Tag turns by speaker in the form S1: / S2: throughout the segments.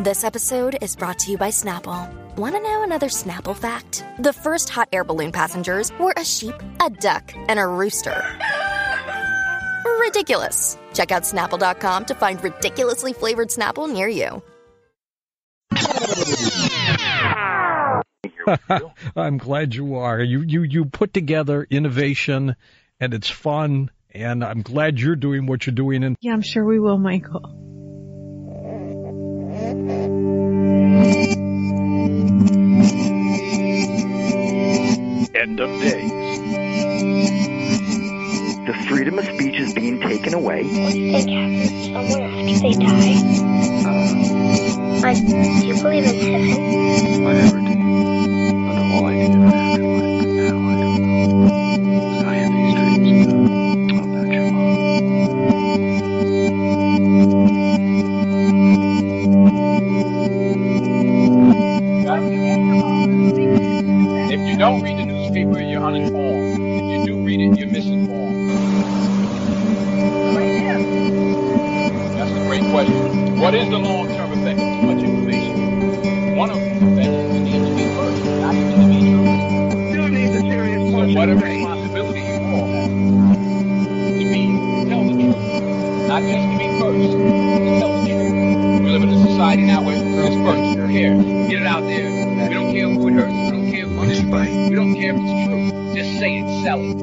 S1: This episode is brought to you by Snapple. Want to know another Snapple fact? The first hot air balloon passengers were a sheep, a duck, and a rooster. Ridiculous. Check out snapple.com to find ridiculously flavored Snapple near you.
S2: I'm glad you are. You you you put together innovation and it's fun and I'm glad you're doing what you're doing and
S3: Yeah, I'm sure we will, Michael.
S4: End of days.
S5: The freedom of speech is being taken away.
S6: What do you think happens somewhere after they die? Um, like, do you believe in heaven?
S4: I never did. But all I do is afterlife.
S7: What is the long-term effect of too much information? One of the effects is the need to be first, not even to be true.
S5: Still needs a serious
S7: So what a responsibility you all have to be tell the truth, not just to be first, to tell the truth. We live in a society now where it's first. Here, get it out there. We don't care who it hurts. We don't care who it is. We don't care if it's true. Just say it, sell it.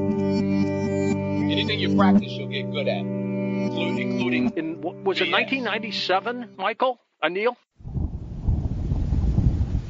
S7: Anything you practice, you'll get good at, including, including
S8: In what- was it 1997, Michael? Anil?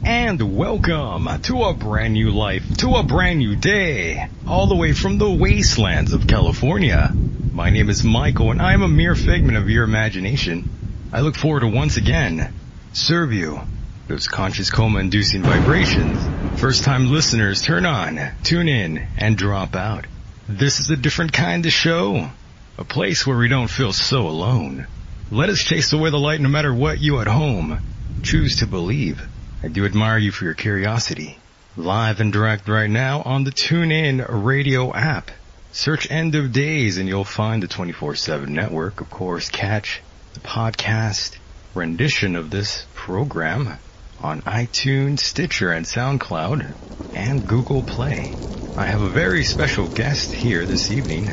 S2: and welcome to a brand new life, to a brand new day, all the way from the wastelands of California. My name is Michael and I am a mere figment of your imagination. I look forward to once again serve you those conscious coma inducing vibrations. First time listeners turn on, tune in, and drop out. This is a different kind of show. A place where we don't feel so alone. Let us chase away the light no matter what you at home choose to believe. I do admire you for your curiosity. Live and direct right now on the TuneIn radio app. Search End of Days and you'll find the 24-7 network. Of course, catch the podcast rendition of this program on iTunes, Stitcher, and SoundCloud, and Google Play. I have a very special guest here this evening.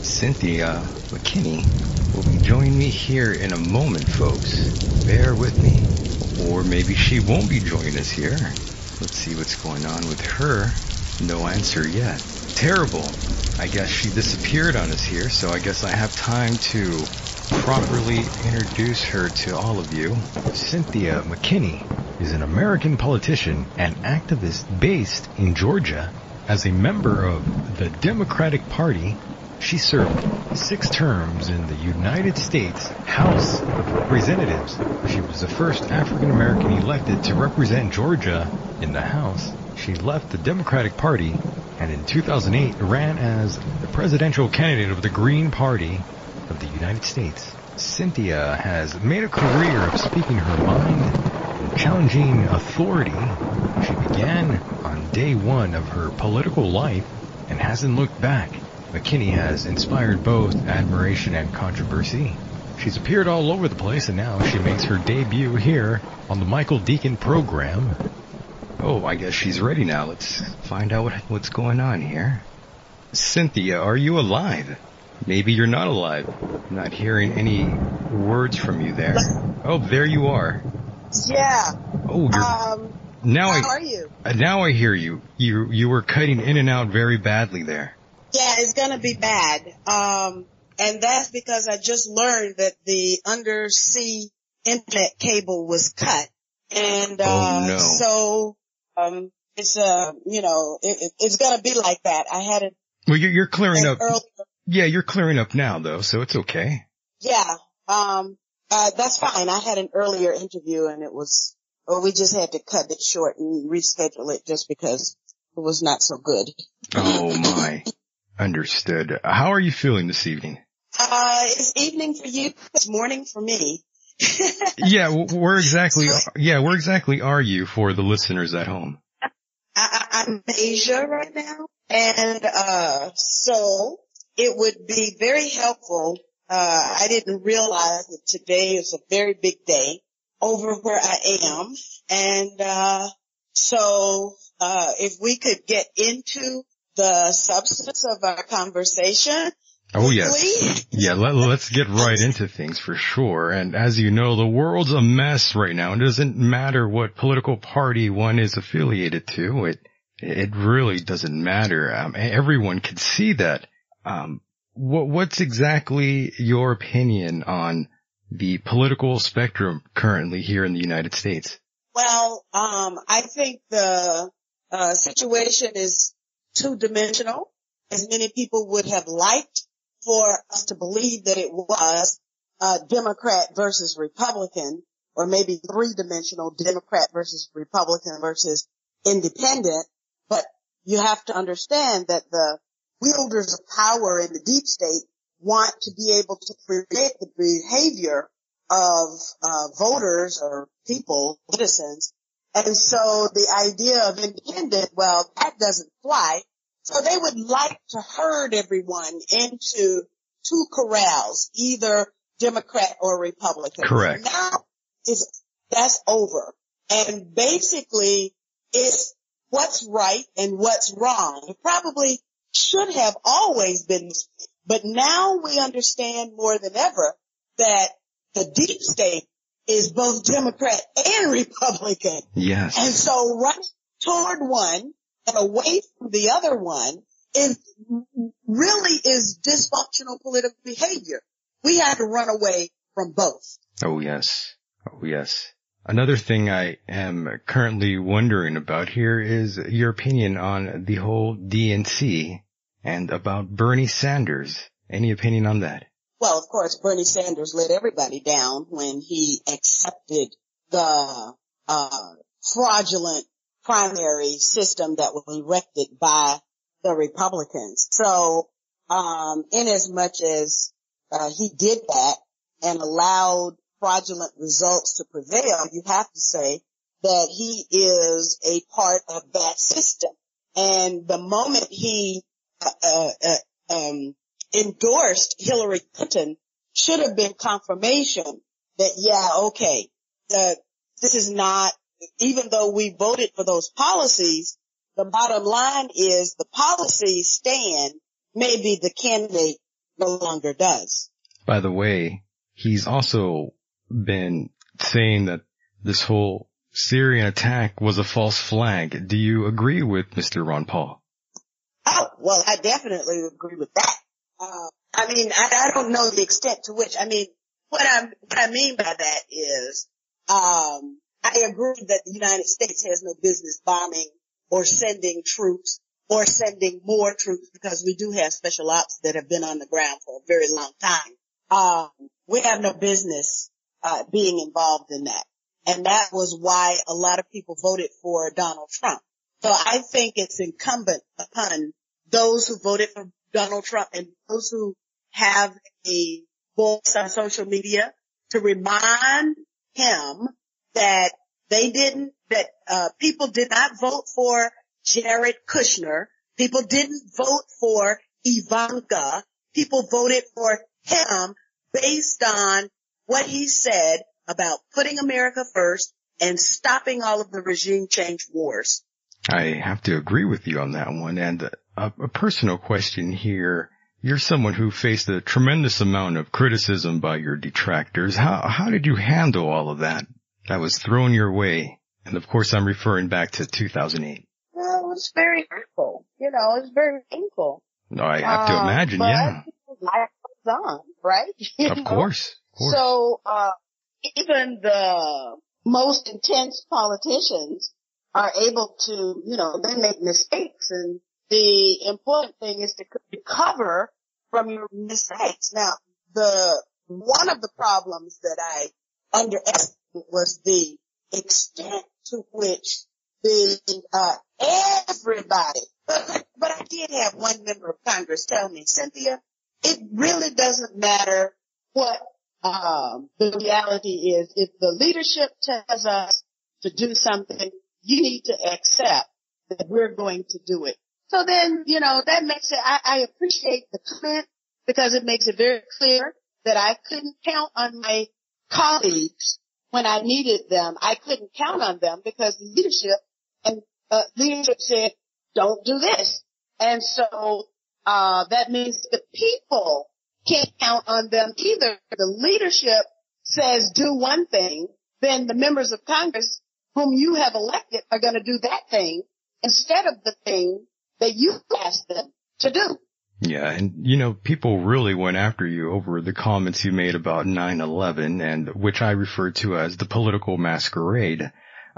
S2: Cynthia McKinney will be joining me here in a moment, folks. Bear with me. Or maybe she won't be joining us here. Let's see what's going on with her. No answer yet. Terrible. I guess she disappeared on us here, so I guess I have time to properly introduce her to all of you. Cynthia McKinney is an American politician and activist based in Georgia. As a member of the Democratic Party, she served six terms in the United States House of Representatives. She was the first African American elected to represent Georgia in the House. She left the Democratic Party and in 2008 ran as the presidential candidate of the Green Party of the United States. Cynthia has made a career of speaking her mind and challenging authority. She began on day one of her political life and hasn't looked back. McKinney has inspired both admiration and controversy. She's appeared all over the place and now she makes her debut here on the Michael Decon program. Oh, I guess she's ready now. Let's find out what, what's going on here. Cynthia, are you alive? Maybe you're not alive. I'm not hearing any words from you there. Oh, there you are.
S9: Yeah.
S2: Oh, you're,
S9: Um,
S2: now
S9: how
S2: I
S9: are you?
S2: uh, now I hear you. You you were cutting in and out very badly there.
S9: Yeah, it's gonna be bad. Um, and that's because I just learned that the undersea internet cable was cut. And, uh,
S2: Oh, no.
S9: so, um, it's, uh, you know, it, it- it's gonna be like that. I had it
S2: Well, you're, you're clearing up.
S9: earlier.
S2: Yeah, you're clearing up now though, so it's okay.
S9: Yeah. Um, uh, that's fine. I had an earlier interview and it was, well, we just had to cut it short and reschedule it just because it was not so good.
S2: Oh my. Understood. How are you feeling this evening?
S9: Uh, it's evening for you. It's morning for me.
S2: Yeah, where exactly? Yeah, where exactly are you for the listeners at home?
S9: I, I'm in Asia right now. And, uh, so it would be very helpful. Uh, I didn't realize that today is a very big day. over where I am. And, uh, so, uh, if we could get into the substance of our conversation.
S2: Oh yes. Yeah, let, us get right into things for sure. And as you know, the world's a mess right now. It doesn't matter what political party one is affiliated to. It, it really doesn't matter. Um, everyone can see that. Um, what, what's exactly your opinion on the political spectrum currently here in the United States?
S9: Well, um, I think the uh, situation is two dimensional, as many people would have liked for us to believe that it was uh, Democrat versus Republican, or maybe three dimensional Democrat versus Republican versus independent. But you have to understand that the wielders of power in the deep state want to be able to predict the behavior of uh, voters or people, citizens. And so the idea of independent, well, that doesn't fly. So they would like to herd everyone into two corrals, either Democrat or Republican.
S2: Correct.
S9: Now is that's over. And basically it's what's right and what's wrong. Probably should have always been, but now we understand more than ever that the deep state is both Democrat and Republican.
S2: Yes.
S9: And so running toward one and away from the other one is really is dysfunctional political behavior. We had to run away from both.
S2: Oh yes. Oh yes. Another thing I am currently wondering about here is your opinion on the whole DNC and about Bernie Sanders. Any opinion on that?
S9: Well, of course, Bernie Sanders let everybody down when he accepted the uh, fraudulent primary system that was erected by the Republicans. So, um, in as much as uh, he did that and allowed fraudulent results to prevail, you have to say that he is a part of that system. And the moment he uh, uh, um, endorsed Hillary Clinton should have been confirmation that, yeah, okay, this is not, even though we voted for those policies, the bottom line is the policies stand, maybe the candidate no longer does.
S2: By the way, he's also been saying that this whole Syrian attack was a false flag. Do you agree with Mr. Ron Paul?
S9: Oh, well, I definitely agree with that. Uh, I mean, I, I don't know the extent to which, I mean, what I what I mean by that is, um, I agree that the United States has no business bombing or sending troops or sending more troops because we do have special ops that have been on the ground for a very long time. Um, we have no business, uh, being involved in that. And that was why a lot of people voted for Donald Trump. So I think it's incumbent upon those who voted for Donald Trump and those who have a voice on social media to remind him that they didn't, that, uh, people did not vote for Jared Kushner. People didn't vote for Ivanka. People voted for him based on what he said about putting America first and stopping all of the regime change wars.
S2: I have to agree with you on that one. And a, a personal question here. You're someone who faced a tremendous amount of criticism by your detractors. How, how did you handle all of that that was thrown your way? And of course, I'm referring back to 2008.
S9: Well, it was very hurtful. You know, it was very painful.
S2: No, I have to uh, imagine, yeah.
S9: Life goes on, right?
S2: of course, of course.
S9: So, uh, even the most intense politicians are able to, you know, they make mistakes and the important thing is to recover from your mistakes. Now, the, one of the problems that I underestimated was the extent to which the, uh, everybody, but, but I did have one member of Congress tell me, Cynthia, it really doesn't matter what, um, the reality is. If the leadership tells us to do something, you need to accept that we're going to do it. So then, you know, that makes it, I, I appreciate the comment because it makes it very clear that I couldn't count on my colleagues when I needed them, I couldn't count on them because leadership and uh, leadership said, don't do this. And so, uh, that means the people can't count on them either. The leadership says do one thing, then the members of Congress whom you have elected are going to do that thing instead of the thing that you asked them to do.
S2: Yeah, and you know, people really went after you over the comments you made about 9-11 and which I refer to as the political masquerade.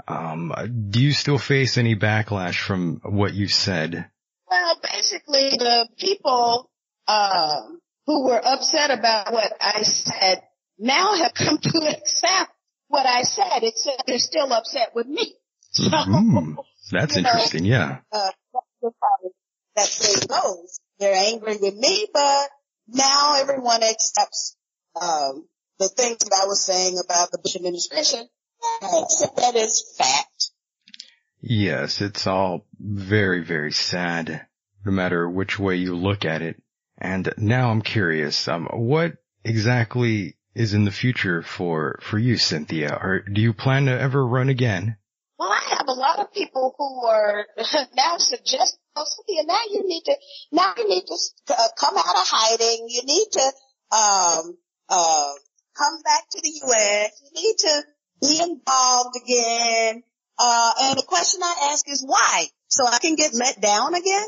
S2: Um, do you still face any backlash from what you said?
S9: Well, basically the people, uh, who were upset about what I said now have come to accept what I said, except they're still upset with me. So,
S2: mm, that's interesting, know, yeah.
S9: Uh, that thing goes. They're angry with me, but now everyone accepts um, the things that I was saying about the Bush administration. I accept that as fact.
S2: Yes, it's all very, very sad, no matter which way you look at it. And now I'm curious, um, what exactly is in the future for, for you, Cynthia? Or do you plan to ever run again?
S9: Well, I have a lot of people who are now suggesting, oh, Cynthia, now you need to, now you need to uh, come out of hiding. You need to, um, uh, come back to the U.S. You need to be involved again. Uh, and the question I ask is why? So I can get let down again?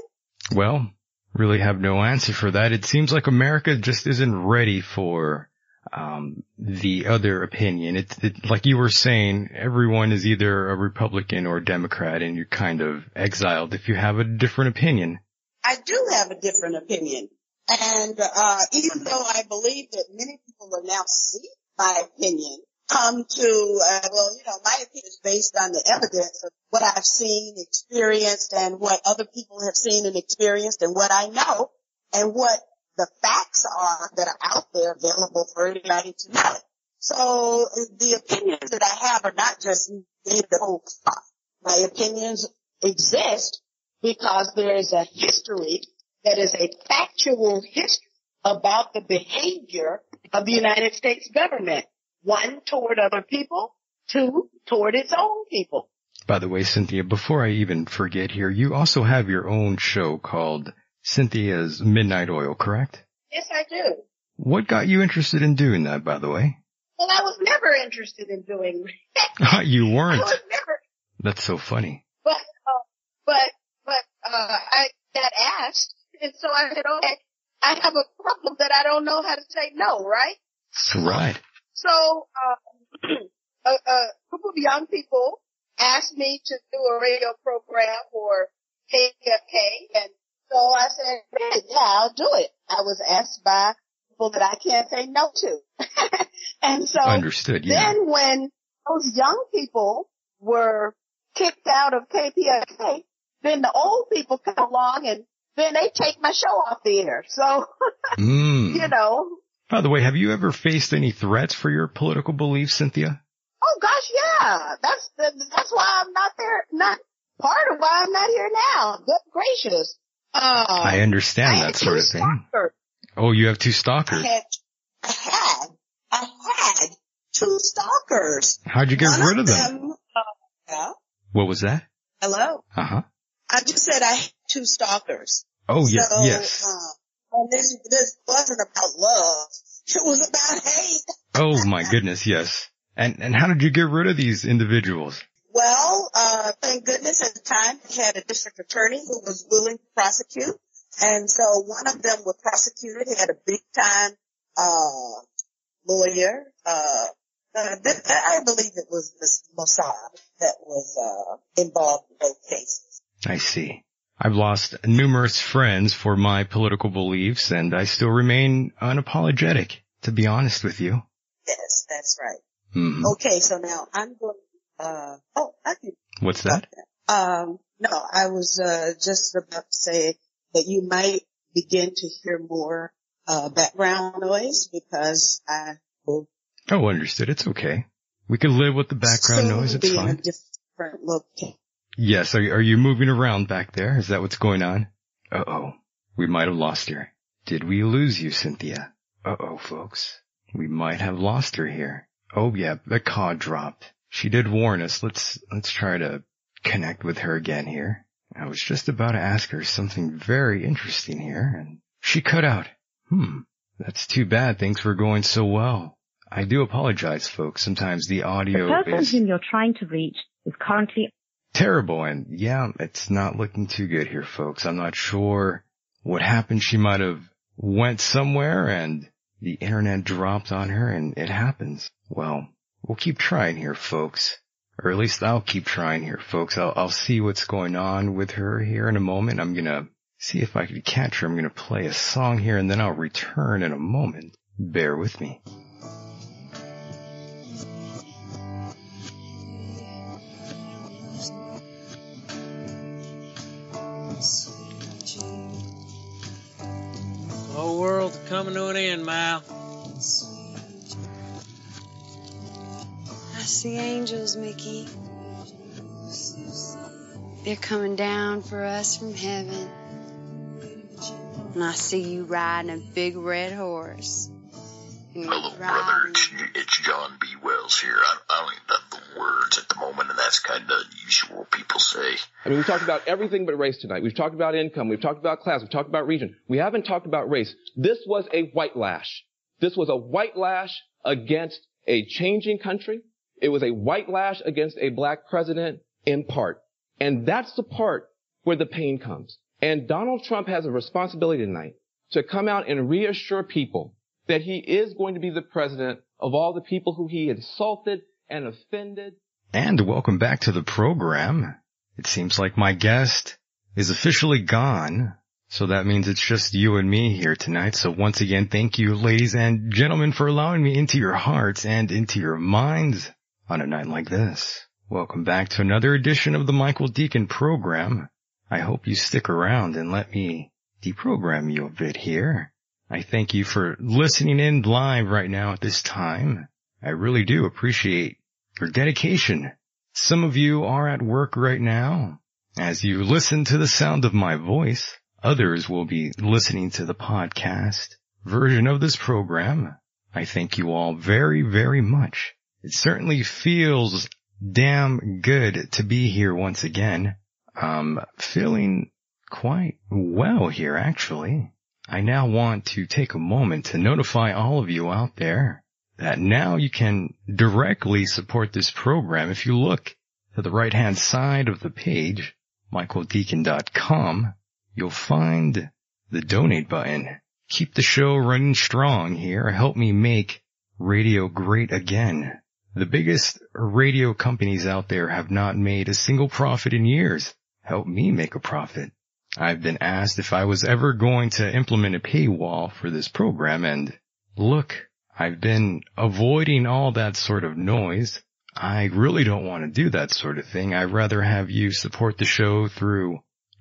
S2: Well, really have no answer for that. It seems like America just isn't ready for um, the other opinion. It's it, like you were saying, everyone is either a Republican or a Democrat, and you're kind of exiled if you have a different opinion.
S9: I do have a different opinion, and uh, even though I believe that many people are now seeing my opinion come to, uh, well, you know, my opinion is based on the evidence of what I've seen, experienced, and what other people have seen and experienced, and what I know, and what the facts are that are out there available for anybody to know. So the opinions that I have are not just the whole. My opinions exist because there is a history that is a factual history about the behavior of the United States government. One, toward other people. Two, toward its own people.
S2: By the way, Cynthia, before I even forget here, you also have your own show called Cynthia's Midnight Oil, correct?
S9: Yes, I do.
S2: What got you interested in doing that, by the way?
S9: Well, I was never interested in doing
S2: that. you weren't?
S9: I was never.
S2: That's so funny.
S9: But, uh, but, but, uh, I got asked, and so I said, okay, I have a problem that I don't know how to say no, right?
S2: That's Right.
S9: So, um, a, a group of young people asked me to do a radio program for KPFK and so I said, yeah, I'll do it. I was asked by people that I can't say no to. and so
S2: Understood,
S9: yeah. then when those young people were kicked out of KPFK, then the old people come along and then they take my show off the air. So,
S2: mm.
S9: you know.
S2: By the way, have you ever faced any threats for your political beliefs, Cynthia?
S9: Oh gosh, yeah. That's the, that's why I'm not there, not part of why I'm not here now. Good gracious.
S2: Uh, I understand
S9: I
S2: that sort of
S9: thing. Stalkers.
S2: Oh, you have two stalkers.
S9: I had, I had, I had two stalkers.
S2: How'd you get
S9: One
S2: rid of them?
S9: them uh.
S2: What was that?
S9: Hello.
S2: Uh huh.
S9: I just said I had two stalkers.
S2: Oh yeah,
S9: so,
S2: yes.
S9: Uh, and this this wasn't about love. It was about hate.
S2: oh my goodness, yes. And and how did you get rid of these individuals?
S9: Thank goodness at the time we had a district attorney who was willing to prosecute. And so one of them was prosecuted. He had a big time, uh, lawyer, uh, uh, I believe it was the Mossad that was, uh, involved in both cases.
S2: I see. I've lost numerous friends for my political beliefs and I still remain unapologetic, to be honest with you.
S9: Yes, that's right.
S2: Mm-hmm.
S9: Okay, so now I'm going uh, oh, I can.
S2: What's that?
S9: Um, no, I was, uh, just about to say that you might begin to hear more, uh, background noise because I will.
S2: Oh, understood. It's okay. We can live with the background noise. It's fine.
S9: different location.
S2: Yes. Are, are you moving around back there? Is that what's going on? Uh oh. We might have lost her. Did we lose you, Cynthia? Uh oh, folks. We might have lost her here. Oh yeah, the call dropped. She did warn us. Let's, let's try to connect with her again here. I was just about to ask her something very interesting here and she cut out. Hmm. That's too bad. Things were going so well. I do apologize, folks. Sometimes the audio
S3: The person
S2: is
S3: whom you're trying to reach is currently
S2: terrible and yeah, it's not looking too good here, folks. I'm not sure what happened. She might have went somewhere and the internet dropped on her and it happens. Well, we'll keep trying here, folks. Or at least I'll keep trying here, folks. I'll, I'll see what's going on with her here in a moment. I'm gonna see if I can catch her. I'm gonna play a song here and then I'll return in a moment. Bear with me.
S10: The whole world's coming to an end, Mal.
S11: I see angels, Mickey. They're coming down for us from heaven. And I see you riding a big red horse. You're
S12: Hello, brother. It's, it's John B. Wells here. I, I don't even have the words at the moment, and that's kind of unusual. People say.
S13: I mean, we've talked about everything but race tonight. We've talked about income. We've talked about class. We've talked about region. We haven't talked about race. This was a white lash. This was a white lash against a changing country. It was a white lash against a black president in part. And that's the part where the pain comes. And Donald Trump has a responsibility tonight to come out and reassure people that he is going to be the president of all the people who he insulted and offended.
S2: And welcome back to the program. It seems like my guest is officially gone. So that means it's just you and me here tonight. So once again, thank you ladies and gentlemen for allowing me into your hearts and into your minds on a night like this. Welcome back to another edition of the Michael Decon program. I hope you stick around and let me deprogram you a bit here. I thank you for listening in live right now at this time. I really do appreciate your dedication. Some of you are at work right now. As you listen to the sound of my voice, others will be listening to the podcast version of this program. I thank you all very, very much. It certainly feels damn good to be here once again. I'm feeling quite well here actually. I now want to take a moment to notify all of you out there that now you can directly support this program. If you look to the right hand side of the page, michaeldecon.com, you'll find the donate button. Keep the show running strong here. Help me make radio great again. The biggest radio companies out there have not made a single profit in years. Help me make a profit. I've been asked if I was ever going to implement a paywall for this program and look, I've been avoiding all that sort of noise. I really don't want to do that sort of thing. I'd rather have you support the show through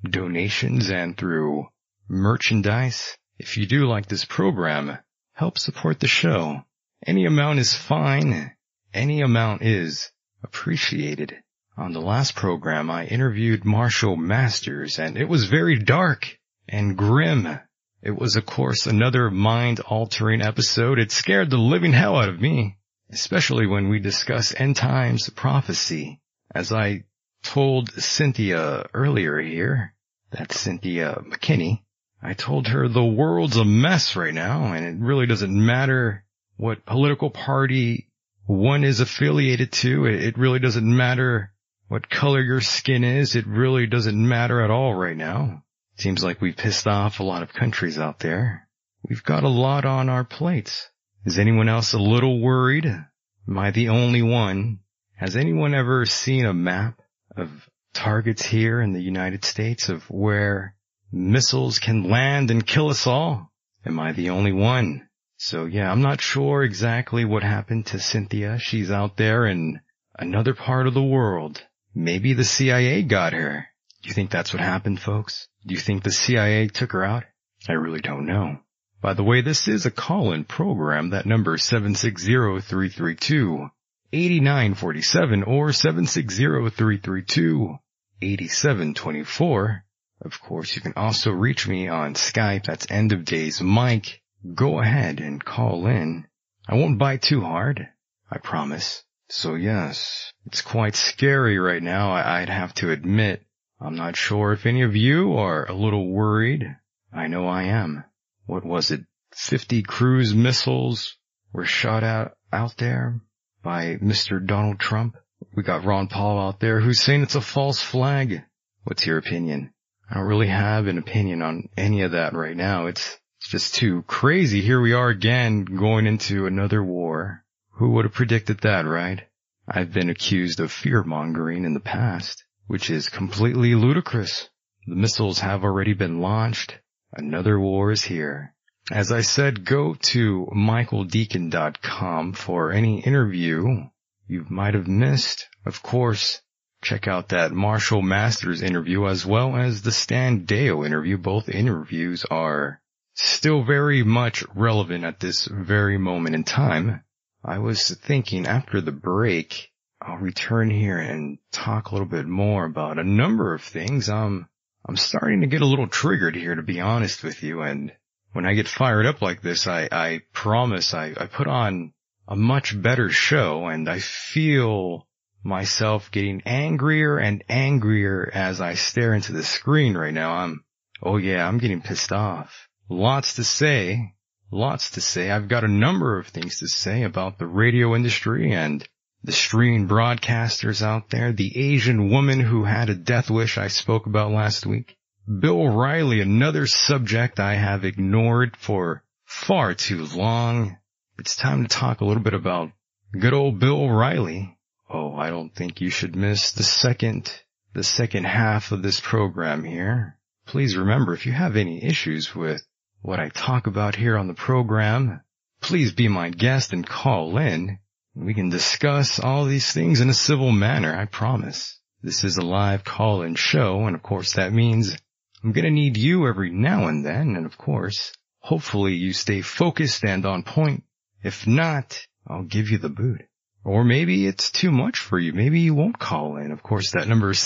S2: donations and through merchandise. If you do like this program, help support the show. Any amount is fine. Any amount is appreciated. On the last program, I interviewed Marshall Masters and it was very dark and grim. It was of course another mind altering episode. It scared the living hell out of me, especially when we discuss end times prophecy. As I told Cynthia earlier here, that's Cynthia McKinney, I told her the world's a mess right now and it really doesn't matter what political party one is affiliated to. It really doesn't matter what color your skin is. It really doesn't matter at all right now. Seems like we've pissed off a lot of countries out there. We've got a lot on our plates. Is anyone else a little worried? Am I the only one? Has anyone ever seen a map of targets here in the United States of where missiles can land and kill us all? Am I the only one? So yeah, I'm not sure exactly what happened to Cynthia. She's out there in another part of the world. Maybe the CIA got her. Do you think that's what happened, folks? Do you think the CIA took her out? I really don't know. By the way, this is a call-in program. That number is 760-332-8947 or 760-332-8724. Of course, you can also reach me on Skype. That's end of days Mike. Go ahead and call in. I won't bite too hard. I promise. So yes, it's quite scary right now, I'd have to admit. I'm not sure if any of you are a little worried. I know I am. What was it? 50 cruise missiles were shot out, out there by Mr. Donald Trump. We got Ron Paul out there who's saying it's a false flag. What's your opinion? I don't really have an opinion on any of that right now. It's, it's just too crazy. Here we are again going into another war. Who would have predicted that, right? I've been accused of fear mongering in the past, which is completely ludicrous. The missiles have already been launched. Another war is here. As I said, go to michaeldecon.com for any interview you might have missed. Of course, check out that Marshall Masters interview as well as the Stan Deyo interview. Both interviews are still very much relevant at this very moment in time. I was thinking after the break, I'll return here and talk a little bit more about a number of things. Um, I'm starting to get a little triggered here, to be honest with you. And when I get fired up like this, I, I promise I, I put on a much better show and I feel myself getting angrier and angrier as I stare into the screen right now. I'm, oh yeah, I'm getting pissed off. Lots to say. Lots to say. I've got a number of things to say about the radio industry and the streaming broadcasters out there, the Asian woman who had a death wish I spoke about last week, Bill O'Reilly, another subject I have ignored for far too long. It's time to talk a little bit about good old Bill O'Reilly. Oh, I don't think you should miss the second, the second half of this program here. Please remember, if you have any issues with what I talk about here on the program, please be my guest and call in. We can discuss all these things in a civil manner, I promise. This is a live call-in show, and of course that means I'm gonna need you every now and then, and of course, hopefully you stay focused and on point. If not, I'll give you the boot. Or maybe it's too much for you. Maybe you won't call in. Of course, that number is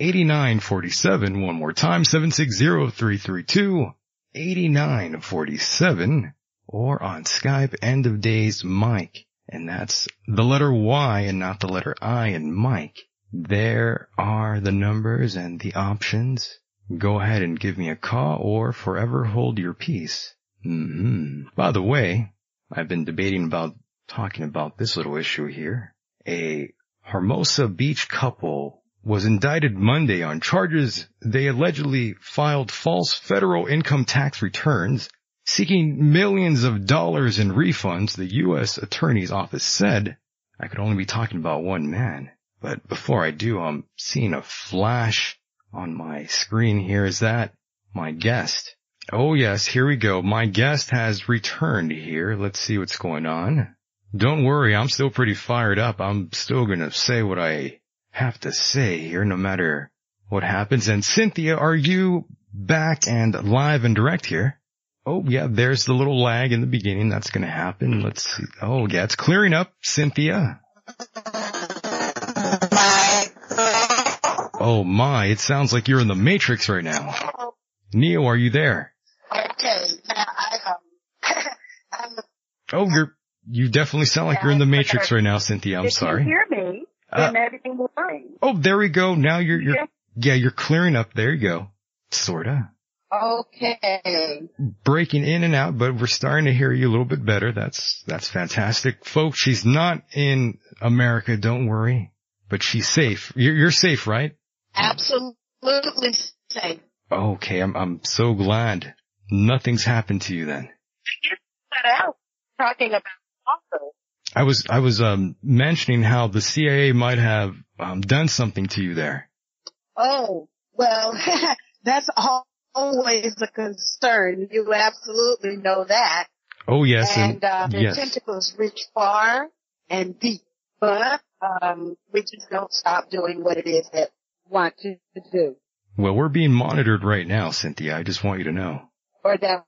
S2: 760-332-8947. One more time, 760-332-8947. Or on Skype, end of days Mike. And that's the letter Y and not the letter I in Mike. There are the numbers and the options. Go ahead and give me a call or forever hold your peace. hmm By the way, I've been debating about talking about this little issue here. A Hermosa Beach couple was indicted Monday on charges they allegedly filed false federal income tax returns seeking millions of dollars in refunds, the U.S. Attorney's Office said. I could only be talking about one man. But before I do, I'm seeing a flash on my screen here. Is that my guest? Oh yes, here we go. My guest has returned here. Let's see what's going on. Don't worry, I'm still pretty fired up. I'm still gonna say what I have to say here, no matter what happens. And Cynthia, are you back and live and direct here? Oh yeah, there's the little lag in the beginning. That's gonna happen. Let's see. Oh yeah, it's clearing up. Cynthia. Oh my, it sounds like you're in the Matrix right now. Neo, are you there?
S9: Okay, I, um,
S2: Oh, you're, you definitely sound like you're in the Matrix right now, Cynthia. I'm
S3: If
S2: sorry.
S3: you hear me,
S2: Uh,
S3: everything will fine.
S2: Oh, there we go. Now you're, you're,
S3: Yeah.
S2: yeah, you're clearing up. There you go. Sorta.
S9: okay.
S2: Breaking in and out, but we're starting to hear you a little bit better. That's, that's fantastic. Folks, she's not in America. Don't worry, but she's safe. You're, you're safe, right?
S9: Absolutely safe.
S2: Okay. I'm, I'm so glad nothing's happened to you then.
S3: That out talking about also.
S2: I was, I was, um, mentioning how the CIA might have, um, done something to you there.
S9: Oh, well, that's always a concern. You absolutely know that.
S2: Oh yes.
S9: and uh, the
S2: yes.
S9: tentacles reach far and deep, but um, we just don't stop doing what it is that we want to do,
S2: Well, we're being monitored right now, Cynthia. I just want you to know.
S9: or that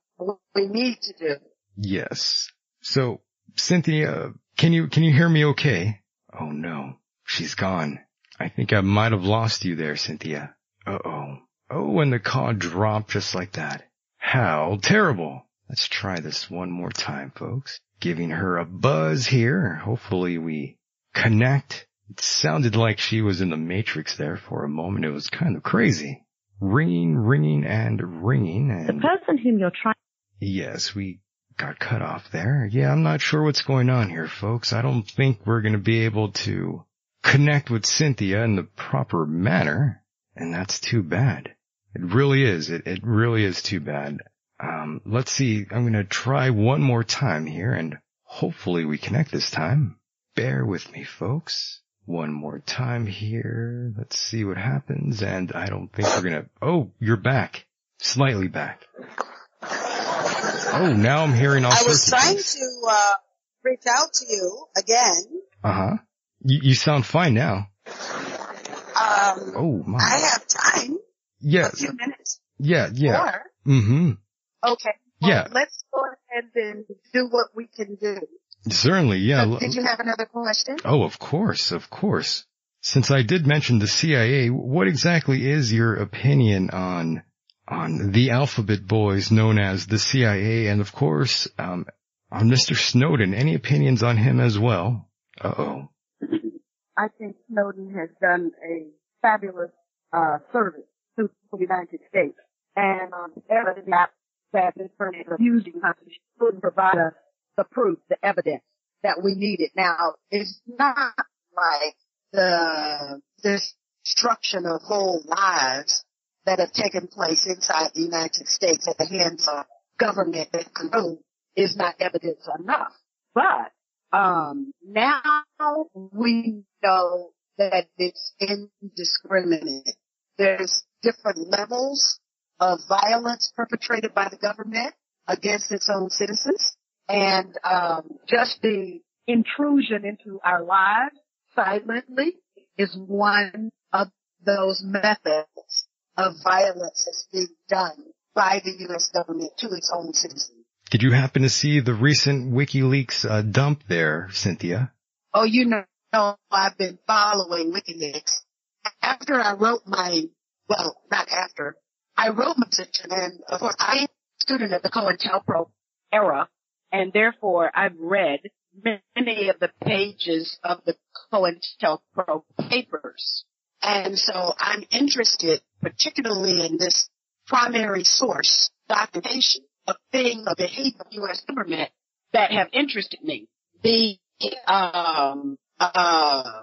S9: we need to do.
S2: Yes. So, Cynthia, can you, can you hear me okay? Oh no, she's gone. I think I might have lost you there, Cynthia. Uh-oh. Oh, and the call dropped just like that. How terrible. Let's try this one more time, folks. giving her a buzz here. Hopefully we connect. It sounded like she was in the matrix there for a moment. It was kind of crazy. Ringing, ringing, and ringing. And The
S3: person whom you're trying
S2: yes, we got cut off there. Yeah, I'm not sure what's going on here, folks. I don't think we're going to be able to connect with Cynthia in the proper manner. And that's too bad. It really is. It, it really is too bad. Um, let's see. I'm going to try one more time here and hopefully we connect this time. Bear with me, folks. One more time here. Let's see what happens. And I don't think we're going to, oh, you're back. Slightly back. Oh, now I'm hearing all
S14: I was trying
S2: things.
S14: to uh, reach out to you again.
S2: Uh huh. You, you sound fine now.
S14: Um,
S2: Oh my.
S14: I have time.
S2: Yeah.
S14: A few minutes
S2: Yeah. Yeah. Mm-hmm.
S9: Okay. Well,
S2: Yeah.
S9: Let's go ahead and do what we can do.
S2: Certainly. Yeah.
S9: Uh, Did you have another question?
S2: Oh, of course, of course. Since I did mention the CIA, what exactly is your opinion on on the Alphabet Boys known as the CIA, and of course, um, on Mr. Snowden? Any opinions on him as well? Uh oh.
S9: I think Snowden has done a fabulous uh, service to the United States, and um, evidence that that this person is abusing us couldn't provide us the proof, the evidence that we needed. Now, it's not like the destruction of whole lives that have taken place inside the United States at the hands of government that control is not evidence enough. But um, now we know that it's indiscriminate. There's different levels of violence perpetrated by the government against its own citizens, and um, just the intrusion into our lives silently is one of those methods of violence that's being done by the U.S. government to its own citizens.
S2: Did you happen to see the recent WikiLeaks uh, dump there, Cynthia?
S9: Oh, you know, I've been following WikiLeaks. After I wrote my, well, not after, I wrote my position, and of course I am a student of the COINTELPRO era, and therefore I've read many of the pages of the COINTELPRO papers. And so I'm interested particularly in this primary source documentation of things, of behavior of U.S. government that have interested me. The, um, uh,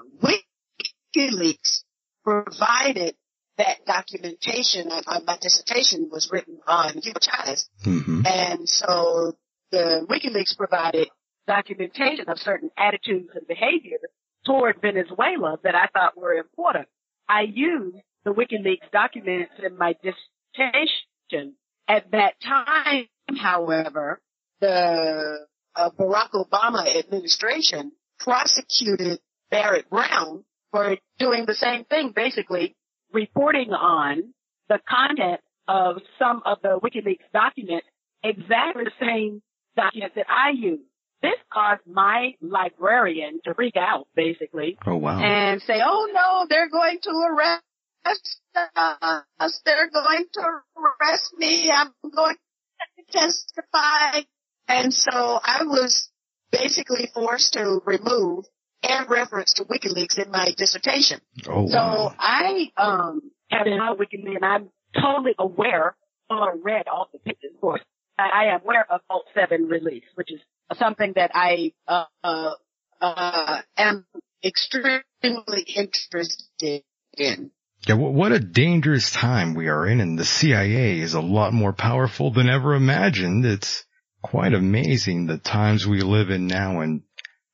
S9: WikiLeaks provided that documentation. Uh, my dissertation was written on Hugo Chavez.
S2: Mm-hmm.
S9: And so the WikiLeaks provided documentation of certain attitudes and behavior toward Venezuela that I thought were important. I used the WikiLeaks documents in my dissertation. At that time, however, the uh, Barack Obama administration prosecuted Barrett Brown for doing the same thing, basically reporting on the content of some of the WikiLeaks documents, exactly the same documents that I use. This caused my librarian to freak out, basically,
S2: Oh wow.
S9: and say, "Oh no, they're going to arrest us. They're going to arrest me. I'm going to testify." And so I was basically forced to remove and reference to WikiLeaks in my dissertation.
S2: Oh
S9: So
S2: wow.
S9: I um have been on WikiLeaks and I'm totally aware or read all the pictures. Of course, I, I am aware of Vault 7 release, which is something that I uh, uh, uh, am extremely interested in.
S2: Yeah, what a dangerous time we are in, and the CIA is a lot more powerful than ever imagined. It's quite amazing the times we live in now and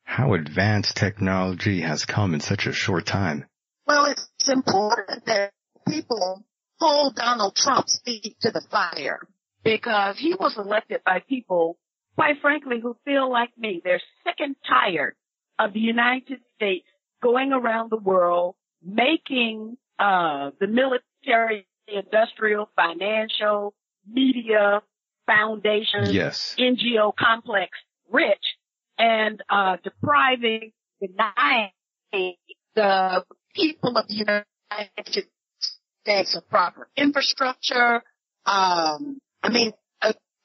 S2: how advanced technology has come in such a short time.
S9: Well, it's important that people hold Donald Trump's feet to the fire because he was elected by people, quite frankly, who feel like me. They're sick and tired of the United States going around the world making uh, the military, industrial, financial, media, foundation,
S2: Yes.
S9: NGO complex rich and uh, depriving, denying the people of the United States of proper infrastructure. Um, I mean,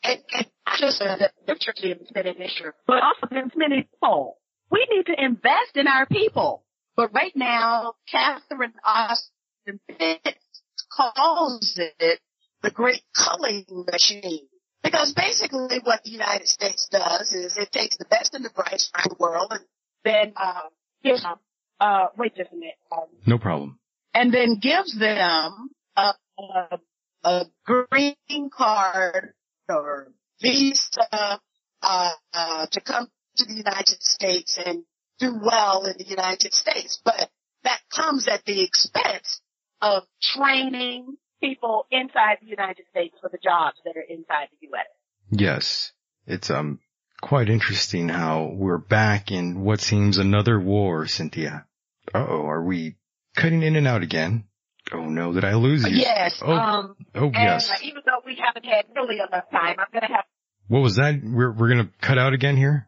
S9: and, and not just the literacy of been an issue, but also there's many people. We need to invest in our people. But right now, Catherine Austin Fitts calls it the great culling machine. Because basically what the United States does is it takes the best and the brightest from the world and then, uh, gives them, uh, wait just a minute. Um,
S2: No problem.
S9: and then gives them a, a, a green card or visa uh, uh, to come to the United States and do well in the United States. But that comes at the expense of training people inside the United States for the jobs that are inside the U.S.
S2: Yes. It's, um, quite interesting how we're back in what seems another war, Cynthia. Uh-oh, are we cutting in and out again? Oh no, did I lose you?
S9: Yes.
S2: Oh,
S9: um,
S2: oh
S9: and
S2: yes.
S9: uh, even though we haven't had really enough time, I'm going to have
S2: What was that? We're, we're gonna cut out again here?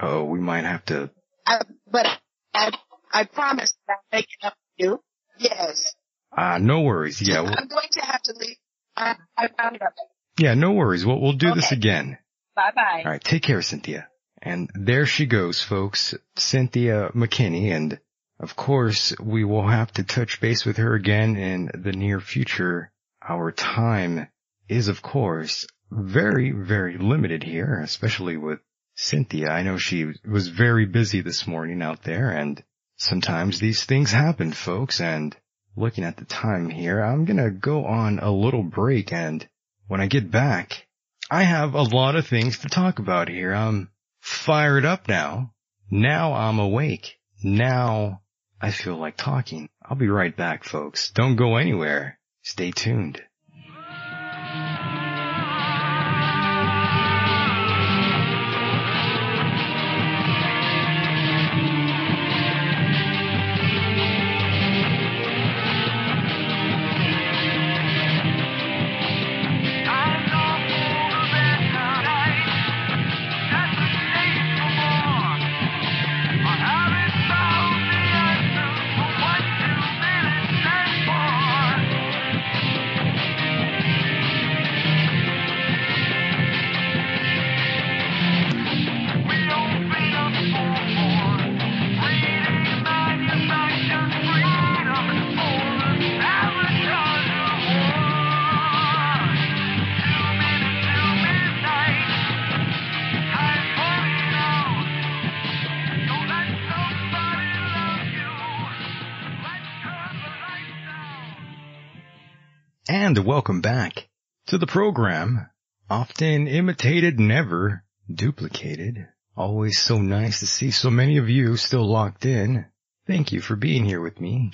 S2: Oh, we might have to,
S9: I, but I, I promise I'll make it up to you. Yes.
S2: ah, no worries. Yeah, we'll,
S9: I'm going to have to leave. I, I found it up.
S2: yeah, no worries. We'll, we'll do this again.
S9: Bye bye.
S2: All right, take care, Cynthia. And there she goes, folks, Cynthia McKinney. And of course, we will have to touch base with her again in the near future. Our time is, of course, very, very limited here, especially with Cynthia. I know she was very busy this morning out there and sometimes these things happen, folks. And looking at the time here, I'm going to go on a little break. And when I get back, I have a lot of things to talk about here. I'm fired up now. Now I'm awake. Now I feel like talking. I'll be right back, folks. Don't go anywhere. Stay tuned. Welcome back to the program. Often imitated, never duplicated. Always so nice to see so many of you still locked in. Thank you for being here with me.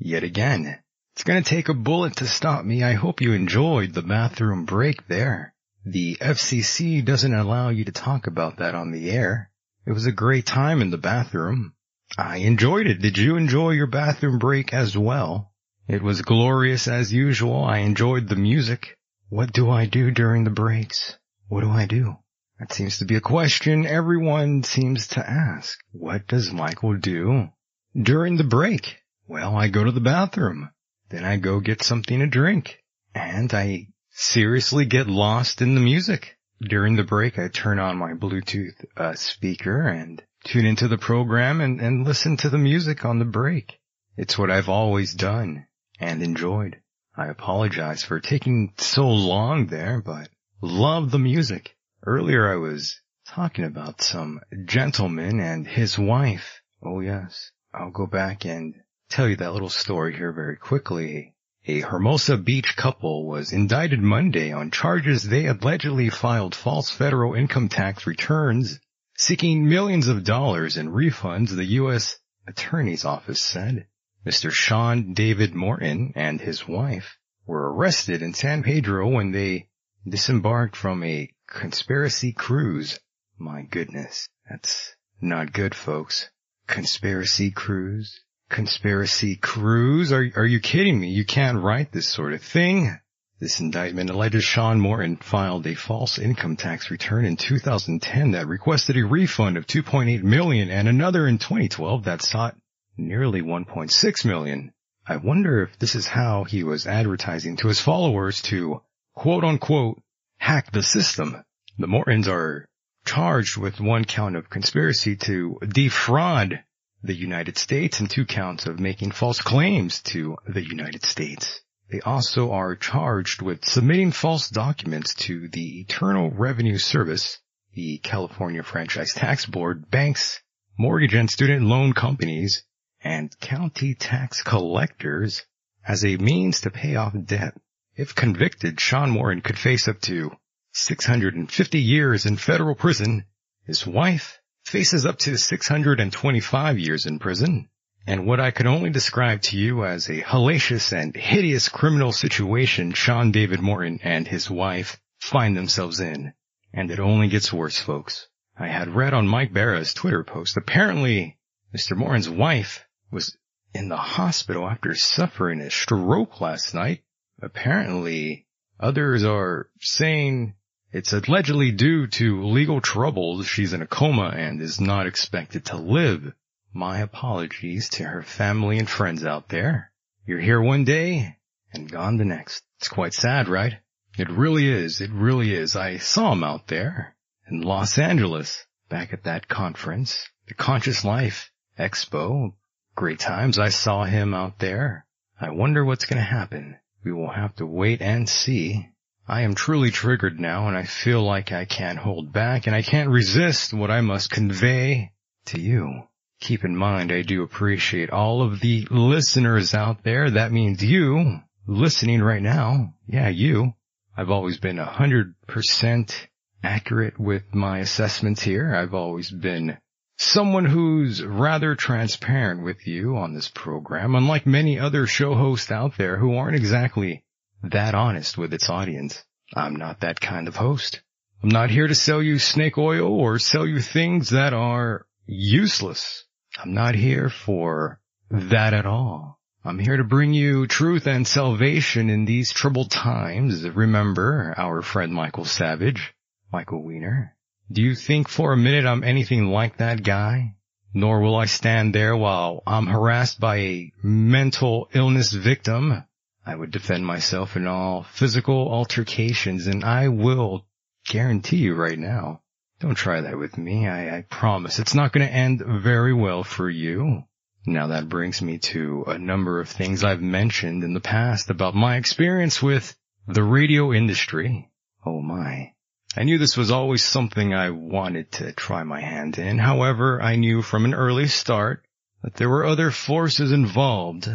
S2: Yet again. It's gonna take a bullet to stop me. I hope you enjoyed the bathroom break there. The FCC doesn't allow you to talk about that on the air. It was a great time in the bathroom. I enjoyed it. Did you enjoy your bathroom break as well? It was glorious as usual. I enjoyed the music. What do I do during the breaks? What do I do? That seems to be a question everyone seems to ask. What does Michael do during the break? Well, I go to the bathroom. Then I go get something to drink. And I seriously get lost in the music. During the break, I turn on my Bluetooth uh, speaker and tune into the program and, and listen to the music on the break. It's what I've always done and enjoyed. I apologize for taking so long there, but love the music. Earlier I was talking about some gentleman and his wife. Oh yes, I'll go back and tell you that little story here very quickly. A Hermosa Beach couple was indicted Monday on charges they allegedly filed false federal income tax returns seeking millions of dollars in refunds, the U.S. Attorney's Office said. Mr. Sean David Morton and his wife were arrested in San Pedro when they disembarked from a conspiracy cruise. My goodness, that's not good, folks. Conspiracy cruise? Conspiracy cruise? Are, are you kidding me? You can't write this sort of thing. This indictment alleges Sean Morton filed a false income tax return in 2010 that requested a refund of 2.8 million and another in 2012 that sought nearly 1.6 million. I wonder if this is how he was advertising to his followers to quote unquote hack the system. The Mortons are charged with one count of conspiracy to defraud the United States and two counts of making false claims to the United States. They also are charged with submitting false documents to the Internal Revenue Service, the California Franchise Tax Board, banks, mortgage and student loan companies, and county tax collectors as a means to pay off debt. If convicted, Sean Morton could face up to 650 years in federal prison. His wife faces up to 625 years in prison. And what I could only describe to you as a hellacious and hideous criminal situation Sean David Morton and his wife find themselves in. And it only gets worse, folks. I had read on Mike Bara's Twitter post, apparently Mr. Morton's wife was in the hospital after suffering a stroke last night. Apparently others are saying it's allegedly due to legal troubles. She's in a coma and is not expected to live. My apologies to her family and friends out there. You're here one day and gone the next. It's quite sad, right? It really is. It really is. I saw him out there in Los Angeles back at that conference, the Conscious Life Expo. Great times. I saw him out there. I wonder what's going to happen. We will have to wait and see. I am truly triggered now and I feel like I can't hold back and I can't resist what I must convey to you. Keep in mind, I do appreciate all of the listeners out there. That means you listening right now. Yeah, you. I've always been a hundred percent accurate with my assessments here. I've always been someone who's rather transparent with you on this program, unlike many other show hosts out there who aren't exactly that honest with its audience. I'm not that kind of host. I'm not here to sell you snake oil or sell you things that are useless. I'm not here for that at all. I'm here to bring you truth and salvation in these troubled times. Remember our friend Michael Savage, Michael Weiner. Do you think for a minute I'm anything like that guy? Nor will I stand there while I'm harassed by a mental illness victim. I would defend myself in all physical altercations and I will guarantee you right now. Don't try that with me. I, I promise it's not going to end very well for you. Now that brings me to a number of things I've mentioned in the past about my experience with the radio industry. Oh my. I knew this was always something I wanted to try my hand in. However, I knew from an early start that there were other forces involved.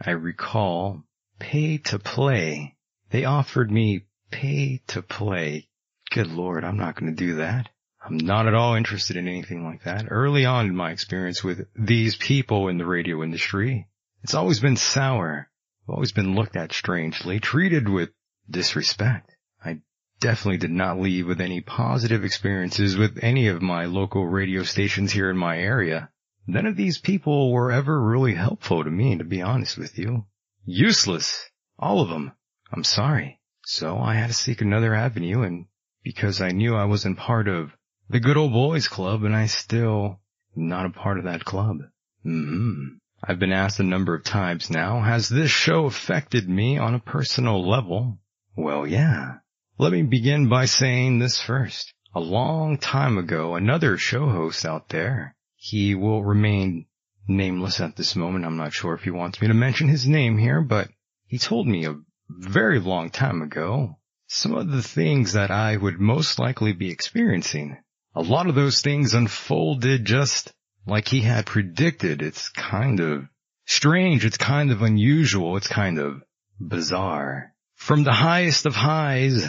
S2: I recall pay to play. They offered me pay to play. Good lord, I'm not going to do that. I'm not at all interested in anything like that. Early on in my experience with these people in the radio industry, it's always been sour. I've always been looked at strangely, treated with disrespect. Definitely did not leave with any positive experiences with any of my local radio stations here in my area. None of these people were ever really helpful to me, to be honest with you. Useless. All of them. I'm sorry. So I had to seek another avenue and because I knew I wasn't part of the good old boys club and I still not a part of that club. hmm I've been asked a number of times now, has this show affected me on a personal level? Well, yeah. Let me begin by saying this first. A long time ago, another show host out there, he will remain nameless at this moment. I'm not sure if he wants me to mention his name here, but he told me a very long time ago some of the things that I would most likely be experiencing. A lot of those things unfolded just like he had predicted. It's kind of strange. It's kind of unusual. It's kind of bizarre. From the highest of highs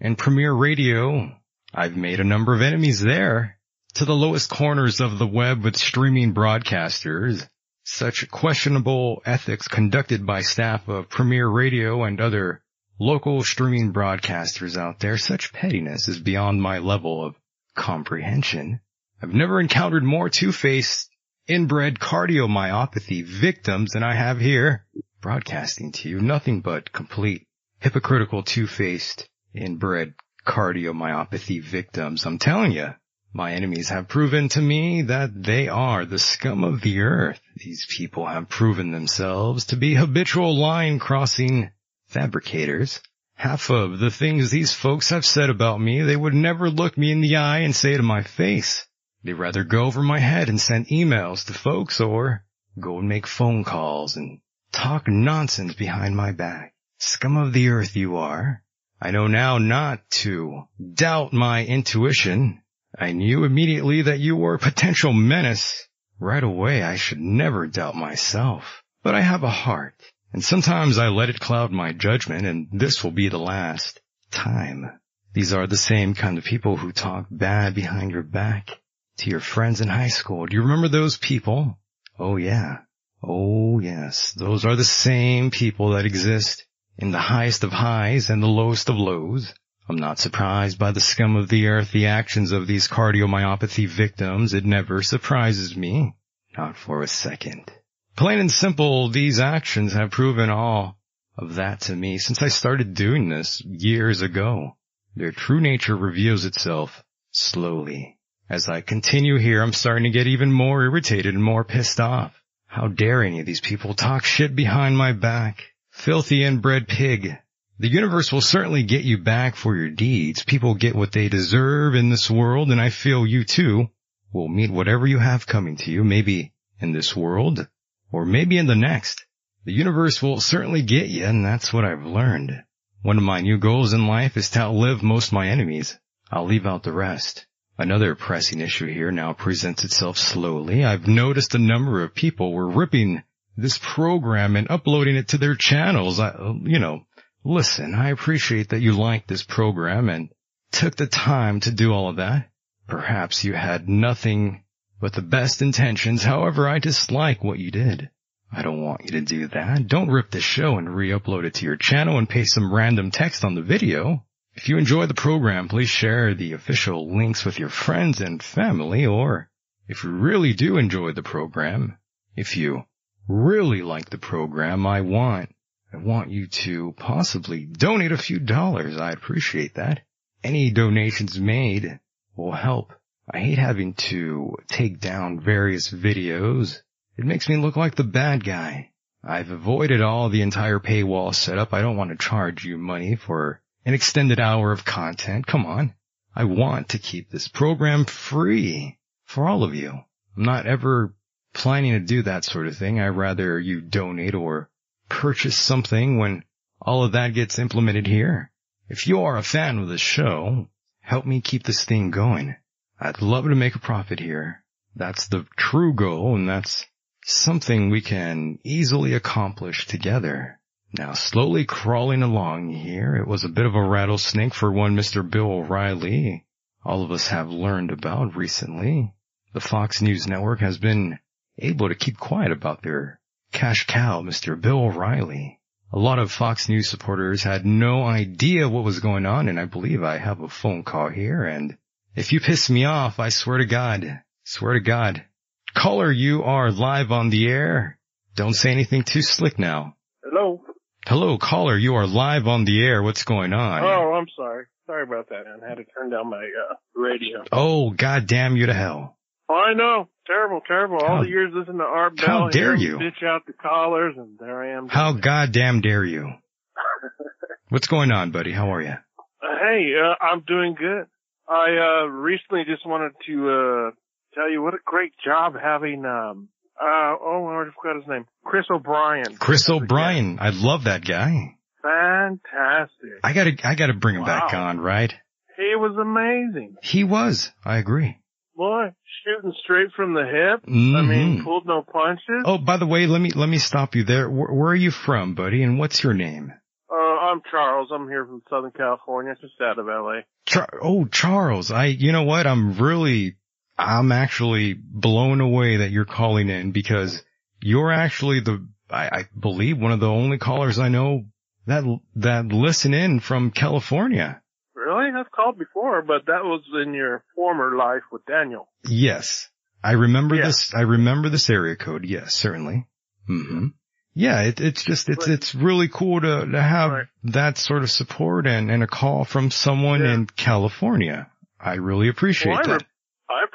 S2: and Premier Radio, I've made a number of enemies there to the lowest corners of the web with streaming broadcasters. Such questionable ethics conducted by staff of Premier Radio and other local streaming broadcasters out there, such pettiness is beyond my level of comprehension. I've never encountered more two-faced, inbred cardiomyopathy victims than I have here, broadcasting to you nothing but complete hypocritical two-faced, inbred cardiomyopathy victims. I'm telling you, my enemies have proven to me that they are the scum of the earth. These people have proven themselves to be habitual line crossing fabricators. Half of the things these folks have said about me, they would never look me in the eye and say to my face. They'd rather go over my head and send emails to folks or go and make phone calls and talk nonsense behind my back. Scum of the earth you are. I know now not to doubt my intuition. I knew immediately that you were a potential menace. Right away I should never doubt myself. But I have a heart, and sometimes I let it cloud my judgment, and this will be the last time. These are the same kind of people who talk bad behind your back to your friends in high school. Do you remember those people? Oh yeah. Oh yes. Those are the same people that exist in the highest of highs and the lowest of lows. I'm not surprised by the scum of the earth, the actions of these cardiomyopathy victims. It never surprises me. Not for a second. Plain and simple, these actions have proven all of that to me since I started doing this years ago. Their true nature reveals itself slowly. As I continue here, I'm starting to get even more irritated and more pissed off. How dare any of these people talk shit behind my back? Filthy inbred pig. The universe will certainly get you back for your deeds. People get what they deserve in this world, and I feel you too will meet whatever you have coming to you, maybe in this world, or maybe in the next. The universe will certainly get you, and that's what I've learned. One of my new goals in life is to outlive most my enemies. I'll leave out the rest. Another pressing issue here now presents itself slowly. I've noticed a number of people were ripping this program and uploading it to their channels. I, you know, listen, I appreciate that you liked this program and took the time to do all of that. Perhaps you had nothing but the best intentions. However, I dislike what you did. I don't want you to do that. Don't rip the show and re-upload it to your channel and paste some random text on the video. If you enjoy the program, please share the official links with your friends and family, or if you really do enjoy the program, if you really like the program, I want, I want you to possibly donate a few dollars. I appreciate that. Any donations made will help. I hate having to take down various videos. It makes me look like the bad guy. I've avoided all the entire paywall setup. I don't want to charge you money for an extended hour of content. Come on. I want to keep this program free for all of you. I'm not ever planning to do that sort of thing. I'd rather you donate or purchase something when all of that gets implemented here. If you are a fan of the show, help me keep this thing going. I'd love to make a profit here. That's the true goal and that's something we can easily accomplish together. Now slowly crawling along here, it was a bit of a rattlesnake for one Mr. Bill O'Reilly. All of us have learned about recently. The Fox News Network has been able to keep quiet about their cash cow, Mr. Bill O'Reilly. A lot of Fox News supporters had no idea what was going on and I believe I have a phone call here and if you piss me off, I swear to God, swear to God. Caller, you are live on the air. Don't say anything too slick now.
S15: Hello.
S2: Hello, caller. You are live on the air. What's going on?
S15: Oh, I'm sorry. Sorry about that. I had to turn down my uh, radio.
S2: Oh, God damn you to hell.
S15: Oh, I know. Terrible, terrible. All the years listening to Art Bell.
S2: how dare you.
S15: Ditch out the collars, and there I am.
S2: How goddamn dare you? What's going on, buddy? How are you?
S15: Uh, hey, uh, I'm doing good. I uh, recently just wanted to uh, tell you what a great job having. Um, uh, oh, I already forgot his name. Chris O'Brien.
S2: Chris O'Brien. I love that guy.
S15: Fantastic.
S2: I gotta, I gotta bring him back on, right?
S15: He was amazing.
S2: He was. I agree.
S15: Boy, shooting straight from the hip. I
S2: Mhm.
S15: mean, pulled no punches.
S2: Oh, by the way, let me, let me stop you there. Where, where are you from, buddy? And what's your name?
S15: Uh, I'm Charles. I'm here from Southern California, just out of LA.
S2: Char- oh, Charles. I, you know what? I'm really, I'm actually blown away that you're calling in because you're actually the, I, I believe one of the only callers I know that, that listen in from California.
S15: Really? I've called before, but that was in your former life with Daniel.
S2: Yes. I remember
S15: Yeah.
S2: this, I remember this area code. Yes, certainly. hmm Yeah, it, it's just, it's, it's really cool to, to have that sort of support and, and a call from someone in California. I really appreciate
S15: Well, I,
S2: that.
S15: re- I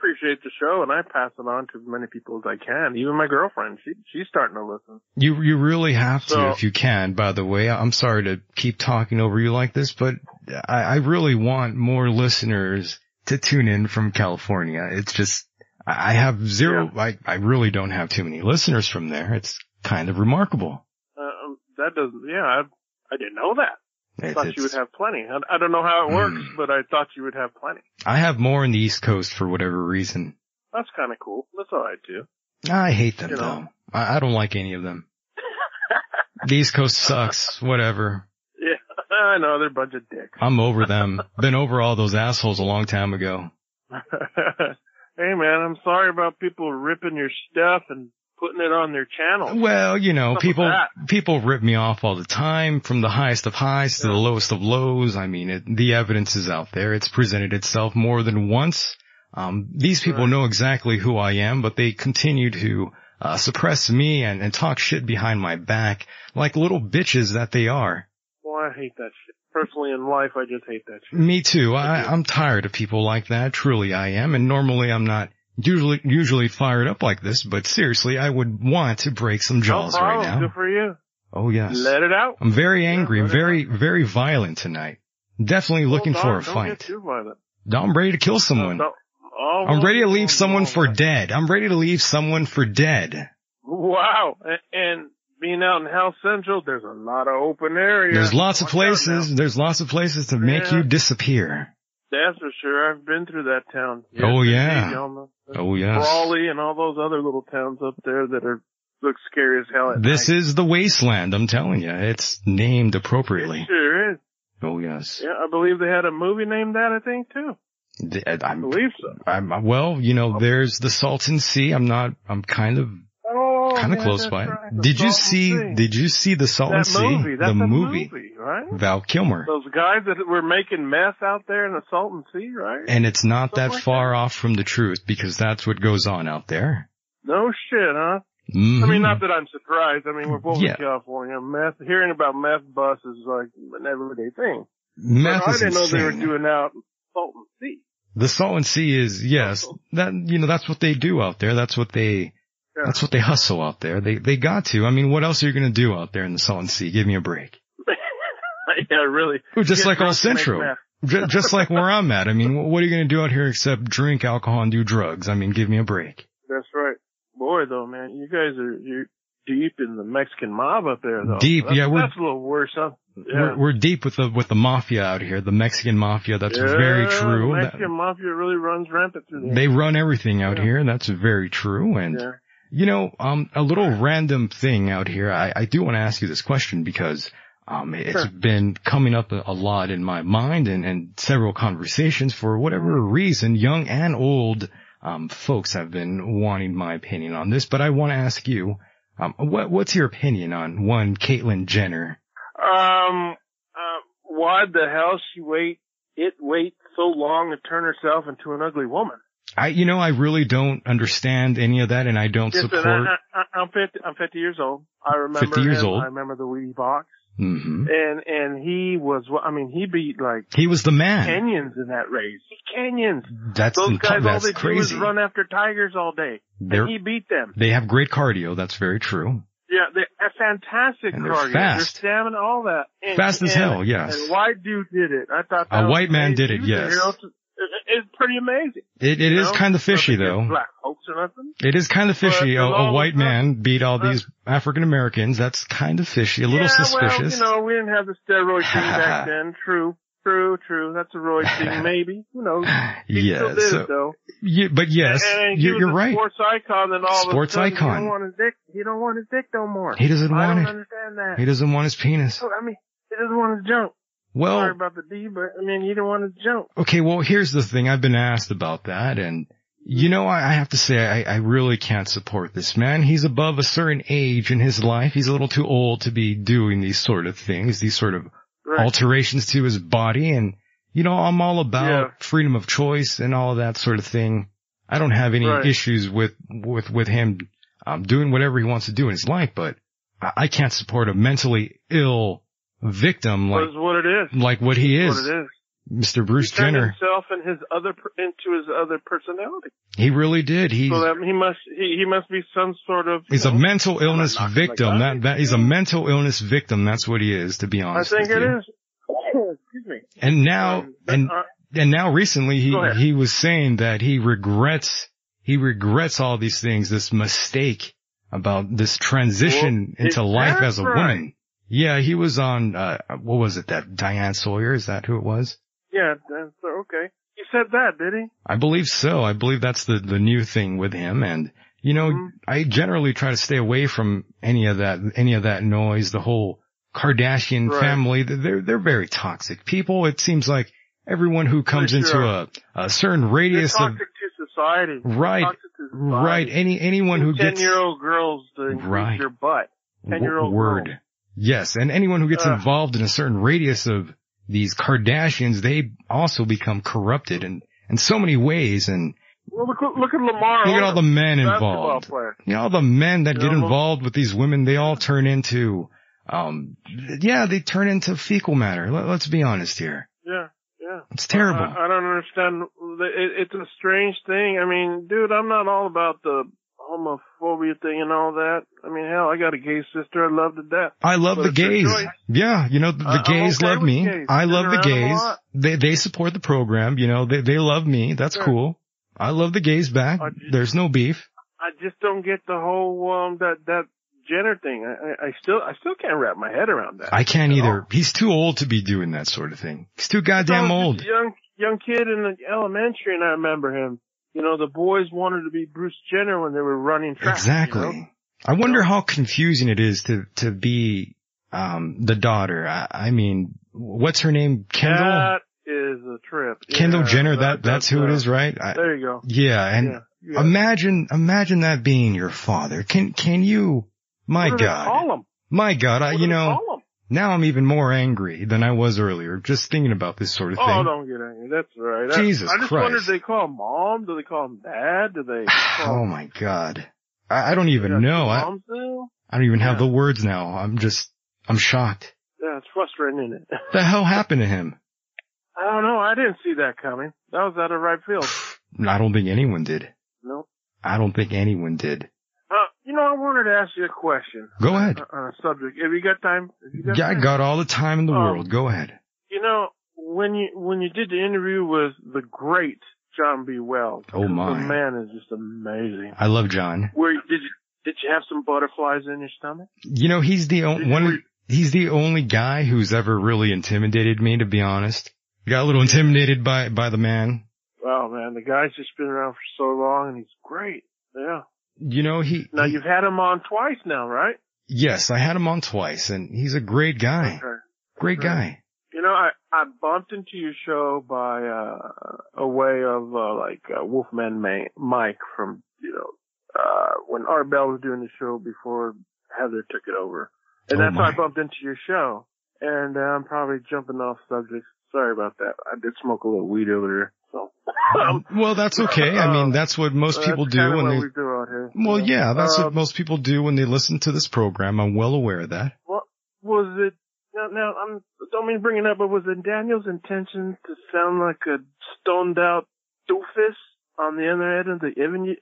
S15: appreciate the show and I pass it on to as many people as I can. Even my girlfriend, she she's starting to listen.
S2: You you really have to
S15: So-
S2: if you can. By the way, I'm sorry to keep talking over you like this, but I, I really want more listeners to tune in from California. It's just I have zero. I I really don't have too many listeners from there. It's kind of remarkable.
S15: Uh, um, that doesn't. Yeah, I I didn't know that. I
S2: It-
S15: thought you would have plenty. I, I don't know how it works, hmm. but I thought you would have plenty.
S2: I have more in the East Coast for whatever reason.
S15: That's kind of cool. That's all right too.
S2: I hate them
S15: You know.
S2: though. I, I don't like any of them. the East Coast sucks. Whatever.
S15: Yeah, I know they're a bunch of dicks.
S2: I'm over them. Been over all those assholes a long time ago.
S15: hey man, I'm sorry about people ripping your stuff and putting it on their channel.
S2: Well, you know,
S15: Enough
S2: people people rip me off all the time, from the highest of highs to the lowest of lows. I mean, it, the evidence is out there. It's presented itself more than once. Um, these people know exactly who I am, but they continue to uh, suppress me and, and talk shit behind my back, like little bitches that they are.
S15: Well, I hate that shit. Personally, in life, I just hate that shit.
S2: Me too. I, I'm tired of people like that. Truly, I am. And normally, I'm not usually usually fired up like this. But seriously, I would want to break some jaws
S15: problem.
S2: right now.
S15: Good for you.
S2: Oh yes.
S15: Let it out.
S2: I'm very angry, very, very violent tonight. Definitely looking for a fight.
S15: get too violent.
S2: I'm ready to kill someone.
S15: Don't- oh,
S2: I'm ready to leave someone for dead. I'm ready to leave someone for dead.
S15: Wow. And being out in House Central, there's a lot of open areas.
S2: There's lots of places, there's lots of places to make
S15: Yeah.
S2: you disappear.
S15: That's for sure. I've been through that town.
S2: Oh, yeah. Oh yeah.
S15: Brawley oh, and all those other little towns up there that are look scary as hell. At
S2: This
S15: night.
S2: is the wasteland, I'm telling you. It's named appropriately.
S15: sure is.
S2: Oh yes.
S15: Yeah, I believe they had a movie named that. I think too. I
S2: I'm,
S15: believe so.
S2: I'm, well, you know, there's the Salton Sea. I'm not, I'm kind of, kind of close by it.
S15: right,
S2: Did you see,
S15: Sea.
S2: did you see the Salton
S15: that
S2: Sea?
S15: movie? That's
S2: the
S15: a
S2: movie.
S15: right?
S2: Val Kilmer.
S15: Those guys that were making meth out there in the Salton Sea, right?
S2: And it's not that
S15: like
S2: far off from the truth because that's what goes on out there.
S15: No shit, huh? I
S2: Mhm.
S15: mean, not that I'm surprised. I mean, we're both
S2: Yeah.
S15: in California. Meth, hearing about meth busts is like an everyday thing.
S2: Meth
S15: but I didn't know they were doing out in Salton Sea.
S2: The Salton Sea is, yes, that, you know, that's what they do out there. That's what they,
S15: Yeah.
S2: that's what they hustle out there. They, they got to. I mean, what else are you going to do out there in the Salton Sea? Give me a break.
S15: yeah, really.
S2: Just like all
S15: and
S2: Central.
S15: meth.
S2: Just like where I'm at. I mean, what are you going to do out here except drink alcohol and do drugs? I mean, give me a break.
S15: That's right. Boy, though, man, you guys are you're deep in the Mexican mob up there, though.
S2: Deep,
S15: That's-
S2: yeah, we're-
S15: That's a little worse, huh? Yeah.
S2: We're, we're deep with the, with the mafia out here, the Mexican mafia. That's
S15: Yeah,
S2: very true.
S15: The
S2: That-
S15: Mexican mafia really runs rampant through there.
S2: They run everything out
S15: Yeah.
S2: here. That's very true. And. You know, um, a little random thing out here. I, I do want to ask you this question because um, it's
S15: Sure.
S2: been coming up a, a lot in my mind and, and several conversations for whatever reason, young and old um, folks have been wanting my opinion on this. But I want to ask you, um, what what's your opinion on one Caitlyn Jenner?
S15: Um, uh, why the hell she wait, it wait so long to turn herself into an ugly woman?
S2: I, you know, I really don't understand any of that, and I don't
S15: Listen,
S2: support.
S15: I, I, I'm 50, I'm 50 years old. I remember
S2: 50 years
S15: him.
S2: old.
S15: I remember the Wheatie box.
S2: Mm-hmm.
S15: And, and he was, I mean, he beat like
S2: He was the man.
S15: Kenyans in that race. Kenyans.
S2: That's
S15: Those guys, all
S2: that's
S15: they do is run after tigers all day.
S2: They're-
S15: and he beat them.
S2: They have great cardio. That's very true.
S15: Yeah, they're a fantastic
S2: And they're
S15: cardio.
S2: fast.
S15: Their stamina, all that. And,
S2: Fast as
S15: and-
S2: hell, yes.
S15: And white dude did it. I thought
S2: A
S15: was
S2: white man did it, yes.
S15: Hero to- it- It's pretty amazing.
S2: It it is
S15: know?
S2: kind of fishy though.
S15: Black folks or nothing.
S2: It is kind of fishy. A, a white man beat all these African Americans. That's kind of fishy. A little
S15: yeah,
S2: suspicious.
S15: well, you know, we didn't have the steroid thing back then. True, true, true. That's a roid thing, maybe. Who knows? He
S2: yeah.
S15: still did
S2: so-
S15: it though.
S2: yeah, but yes,
S15: and
S2: you're, you're right.
S15: Sports icon, and all
S2: Sports
S15: of a sudden,
S2: icon.
S15: He don't want his dick. He don't want his dick no more.
S2: He doesn't
S15: I
S2: want it.
S15: understand that.
S2: He doesn't want his penis.
S15: Oh, I mean, he doesn't want his junk.
S2: Well,
S15: Sorry about the D, but I mean, you don't want to jump.
S2: Okay, well, here's the thing. I've been asked about that, and you know, I, I have to say, I, I really can't support this man. He's above a certain age in his life. He's a little too old to be doing these sort of things, these sort of
S15: Right.
S2: alterations to his body. And you know, I'm all about
S15: Yeah.
S2: freedom of choice and all of that sort of thing. I don't have any
S15: Right.
S2: issues with with with him um, doing whatever he wants to do in his life, but I, I can't support a mentally ill victim like
S15: That's what it is.
S2: like what he is.
S15: What it is.
S2: Mr. Bruce
S15: He
S2: Jenner.
S15: himself and his other into his other personality.
S2: He really did. He
S15: so that he must he, he must be some sort of.
S2: he's
S15: you
S2: a mental illness victim.
S15: like
S2: That that he's a mental illness victim. That's what he is, to be honest.
S15: I
S2: think
S15: it
S2: you.
S15: is. Excuse me.
S2: And now, and
S15: uh,
S2: and now recently he he was saying that he regrets he regrets all these things, this mistake about this transition
S15: Well,
S2: into life as a woman. Yeah, he was on uh what was it that Diane Sawyer? Is that who it was?
S15: Yeah, that's okay. He said that, did he?
S2: I believe so. I believe that's the the new thing with him and you know,
S15: Mm-hmm.
S2: I generally try to stay away from any of that any of that noise, the whole Kardashian
S15: Right.
S2: family. They're they're very toxic people. It seems like everyone who comes
S15: They
S2: into a, a certain radius of
S15: toxic to society.
S2: Right.
S15: society.
S2: right any anyone who
S15: Ten
S2: gets
S15: year old girls to increase
S2: Right.
S15: your butt. Ten year old
S2: word. Yes, and anyone who gets
S15: Ugh.
S2: involved in a certain radius of these Kardashians, they also become corrupted in in so many ways. And
S15: Well, look, look at Lamar.
S2: look at all the men involved.
S15: player.
S2: You know, all the men that
S15: You
S2: get
S15: know,
S2: involved with these women, they all turn into, um, yeah, they turn into fecal matter. Let, let's be honest here.
S15: Yeah, yeah.
S2: It's terrible.
S15: I, I don't understand. It, it's a strange thing. I mean, dude, I'm not all about the homophobia thing and all that. I mean, hell, I got a gay sister I love to death.
S2: I love
S15: But
S2: the gays. Yeah, you know, the, the gays
S15: okay
S2: love me.
S15: gays.
S2: I love the
S15: around 'em a
S2: gays. They, they support the program. You know, they, they love me. That's
S15: Sure.
S2: cool. I love the gays back.
S15: Just-
S2: There's no beef.
S15: I just don't get the whole um that that Jenner thing. I, I, still I still can't wrap my head around that.
S2: I can't either. He's too old to be doing that sort of thing. He's too goddamn old.
S15: young young kid in the elementary, and I remember him. You know, the boys wanted to be Bruce Jenner when they were running track.
S2: Exactly.
S15: You know?
S2: I wonder how confusing it is to, to be, um, the daughter. I, I mean, what's her name? Kendall?
S15: That is a trip.
S2: Kendall
S15: Yeah,
S2: Jenner, that, that's who it is, right? I,
S15: There you go.
S2: yeah, and
S15: Yeah, yeah.
S2: imagine, imagine that being your father. Can, can you, my
S15: what do they
S2: God, my God, I, you know? Now I'm even more angry than I was earlier, just thinking about this sort of
S15: oh,
S2: thing.
S15: Oh, don't get angry. That's right. I-
S2: Jesus
S15: I just
S2: Christ.
S15: wondered, do they call him mom? Do they call him dad? Do they
S2: Oh my God. I, I don't even know. I? I don't even have the words now. I'm just, I'm shocked.
S15: Yeah, it's frustrating, isn't it?
S2: The hell happened to him?
S15: I don't know. I didn't see that coming. That was out of right field.
S2: I don't think anyone did.
S15: No.
S2: I don't think anyone did.
S15: You know, I wanted to ask you a question.
S2: Go ahead.
S15: On a subject. Have you got time? You got
S2: Yeah, I got all the time in the
S15: Um,
S2: world. Go ahead.
S15: You know, when you when you did the interview with the great John B. Wells,
S2: Oh, my.
S15: the man is just amazing.
S2: I love John.
S15: Where did you did you have some butterflies in your stomach?
S2: You know, he's the only one. He's the only guy who's ever really intimidated me. To be honest, got a little intimidated by by the man.
S15: Wow, man, the guy's just been around for so long, and he's great. Yeah.
S2: You know, he.
S15: Now you've had him on twice now, right?
S2: Yes, I had him on twice, and he's a great guy.
S15: Okay.
S2: Great guy.
S15: You know, I I bumped into your show by uh a way of uh, like uh, Wolfman May, Mike from you know uh when Art Bell was doing the show before Heather took it over, and
S2: Oh,
S15: that's how I bumped into your show. And uh, I'm probably jumping off subject. Sorry about that. I did smoke a little weed over there, so. um,
S2: Well, that's okay. I mean,
S15: uh,
S2: that's what most
S15: that's
S2: people do when
S15: what
S2: they.
S15: we do out here.
S2: Well, yeah, that's
S15: Uh,
S2: what most people do when they listen to this program. I'm well aware of that.
S15: What was it? Now, now I'm don't mean bringing up, but was it Daniel's intention to sound like a stoned out doofus on the other end of the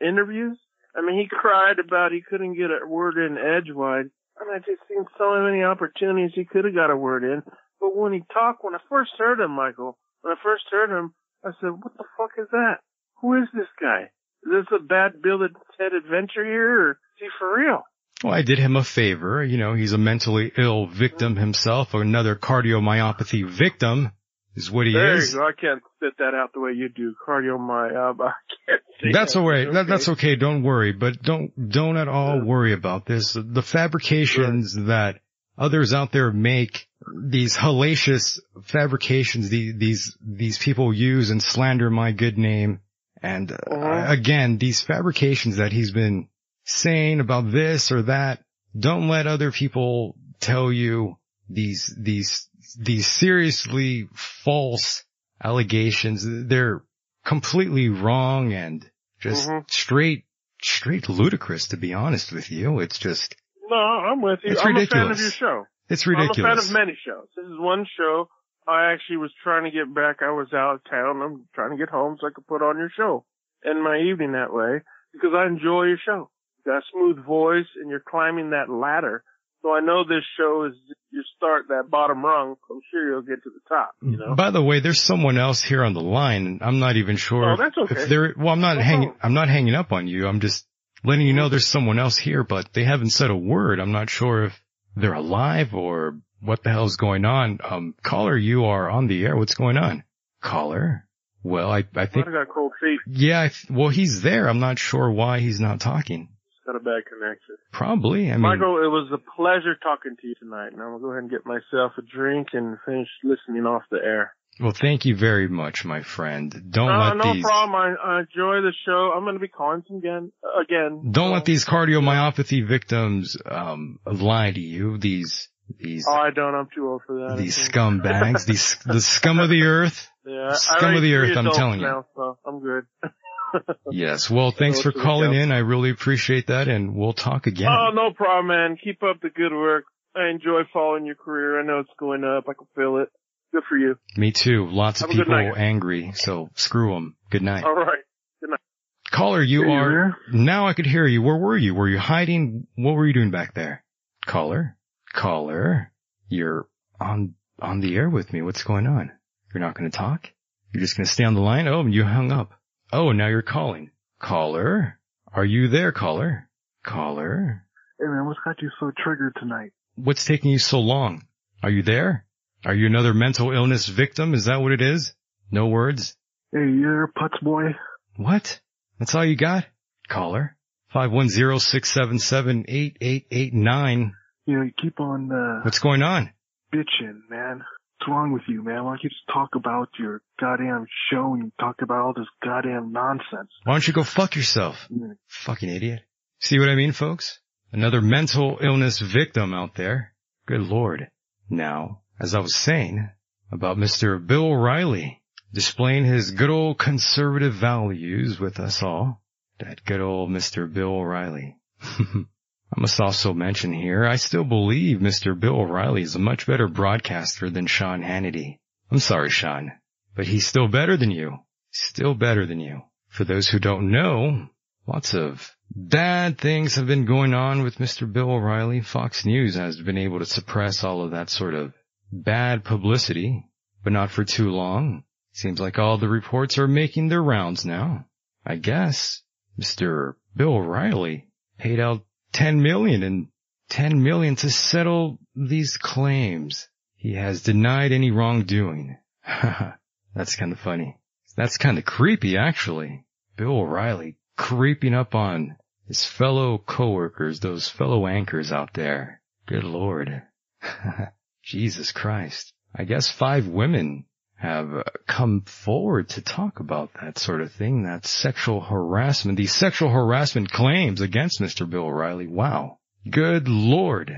S15: interviews? I mean, he cried about he couldn't get a word in edgewise, and I just seen so many opportunities he could have got a word in. But when he talked, when I first heard him, Michael, when I first heard him, I said, "What the fuck is that? Who is this guy? Is this a bad Bill and Ted adventure here, or is he for real?"
S2: Well, I did him a favor. You know, he's a mentally ill victim himself, another cardiomyopathy victim is what he is.
S15: there
S2: is.
S15: you go. I can't spit that out the way you do. Cardiomyopathy. I can't
S2: That's
S15: that.
S2: all right. That, that's okay. Don't worry, but don't, don't at all worry about this. The fabrications that others out there make, these hellacious fabrications, the, these, these people use and slander my good name. And uh,
S15: Uh-huh.
S2: again, these fabrications that he's been saying about this or that, don't let other people tell you these, these, these seriously false allegations. They're completely wrong and just
S15: Mhm.
S2: straight, straight ludicrous to be honest with you. It's just,
S15: No, I'm with you.
S2: It's
S15: I'm a fan
S2: ridiculous.
S15: of your show.
S2: it's ridiculous.
S15: I'm a fan of many shows. This is one show I actually was trying to get back. I was out of town. I'm trying to get home so I could put on your show. End my evening that way because I enjoy your show. You got a smooth voice and you're climbing that ladder. So I know this show is you start that bottom rung. I'm sure you'll get to the top. You know.
S2: By the way, there's someone else here on the line, I'm not even sure
S15: Oh, that's okay.
S2: if they're. Well, I'm not
S15: No
S2: hanging. I'm not hanging up on you. I'm just letting you know there's someone else here, but they haven't said a word. I'm not sure if they're alive or what the hell's going on. Um, caller, you are on the air. What's going on, caller? Well, I I think
S15: I got cold feet.
S2: yeah. I th- well, he's there. I'm not sure why he's not talking.
S15: Got a bad connection.
S2: Probably. I mean,
S15: Michael, it was a pleasure talking to you tonight. And I'm gonna go ahead and get myself a drink and finish listening off the air.
S2: Well, thank you very much, my friend. Don't
S15: no,
S2: let
S15: no
S2: these.
S15: problem. I, I enjoy the show. I'm gonna be calling some again. Again.
S2: Don't let these cardiomyopathy victims um lie to you. These these
S15: Oh, I don't. I'm too old for that.
S2: These scumbags, these the scum of the earth.
S15: Yeah,
S2: scum of the earth. I'm telling you.
S15: so I'm good.
S2: Yes. Well, thanks for calling in. I really appreciate that, and we'll talk again.
S15: Oh, no problem, man. Keep up the good work. I enjoy following your career. I know it's going up. I can feel it. Good for you.
S2: Me too. Lots of
S15: Have a good
S2: people angry, so screw them. Good night.
S15: All right. Good night.
S2: Caller, you
S15: Are you
S2: now. I could hear you. Where were you? Were you hiding? What were you doing back there? Caller, caller, you're on on the air with me. What's going on? You're not going to talk. You're just going to stay on the line. Oh, you hung up. Oh, now you're calling. Caller, are you there? Caller, caller.
S16: Hey man, what's got you so triggered tonight?
S2: What's taking you so long? Are you there? Are you another mental illness victim? Is that what it is? No words?
S16: Hey, you there, Putz boy?
S2: What? That's all you got? Caller. 510-677-8889.
S16: You know, you keep on, uh,
S2: What's going on?
S16: bitching, man. What's wrong with you, man? Why don't you just talk about your goddamn show and talk about all this goddamn nonsense?
S2: Why don't you go fuck yourself?
S16: Mm.
S2: Fucking idiot. See what I mean, folks? Another mental illness victim out there. Good lord. Now, as I was saying about Mr. Bill O'Reilly displaying his good old conservative values with us all. That good old Mr. Bill O'Reilly. I must also mention here, I still believe Mr. Bill O'Reilly is a much better broadcaster than Sean Hannity. I'm sorry, Sean, but he's still better than you. Still better than you. For those who don't know, lots of bad things have been going on with Mr. Bill O'Reilly. Fox News has been able to suppress all of that sort of bad publicity, but not for too long. Seems like all the reports are making their rounds now. I guess Mr. Bill O'Reilly paid out 10 million and 10 million to settle these claims. He has denied any wrongdoing. That's kind of funny. That's kind of creepy, actually. Bill O'Reilly creeping up on his fellow coworkers, those fellow anchors out there. Good lord. Jesus Christ. I guess five women have uh, come forward to talk about that sort of thing, that sexual harassment, these sexual harassment claims against Mr. Bill O'Reilly. Wow. Good lord.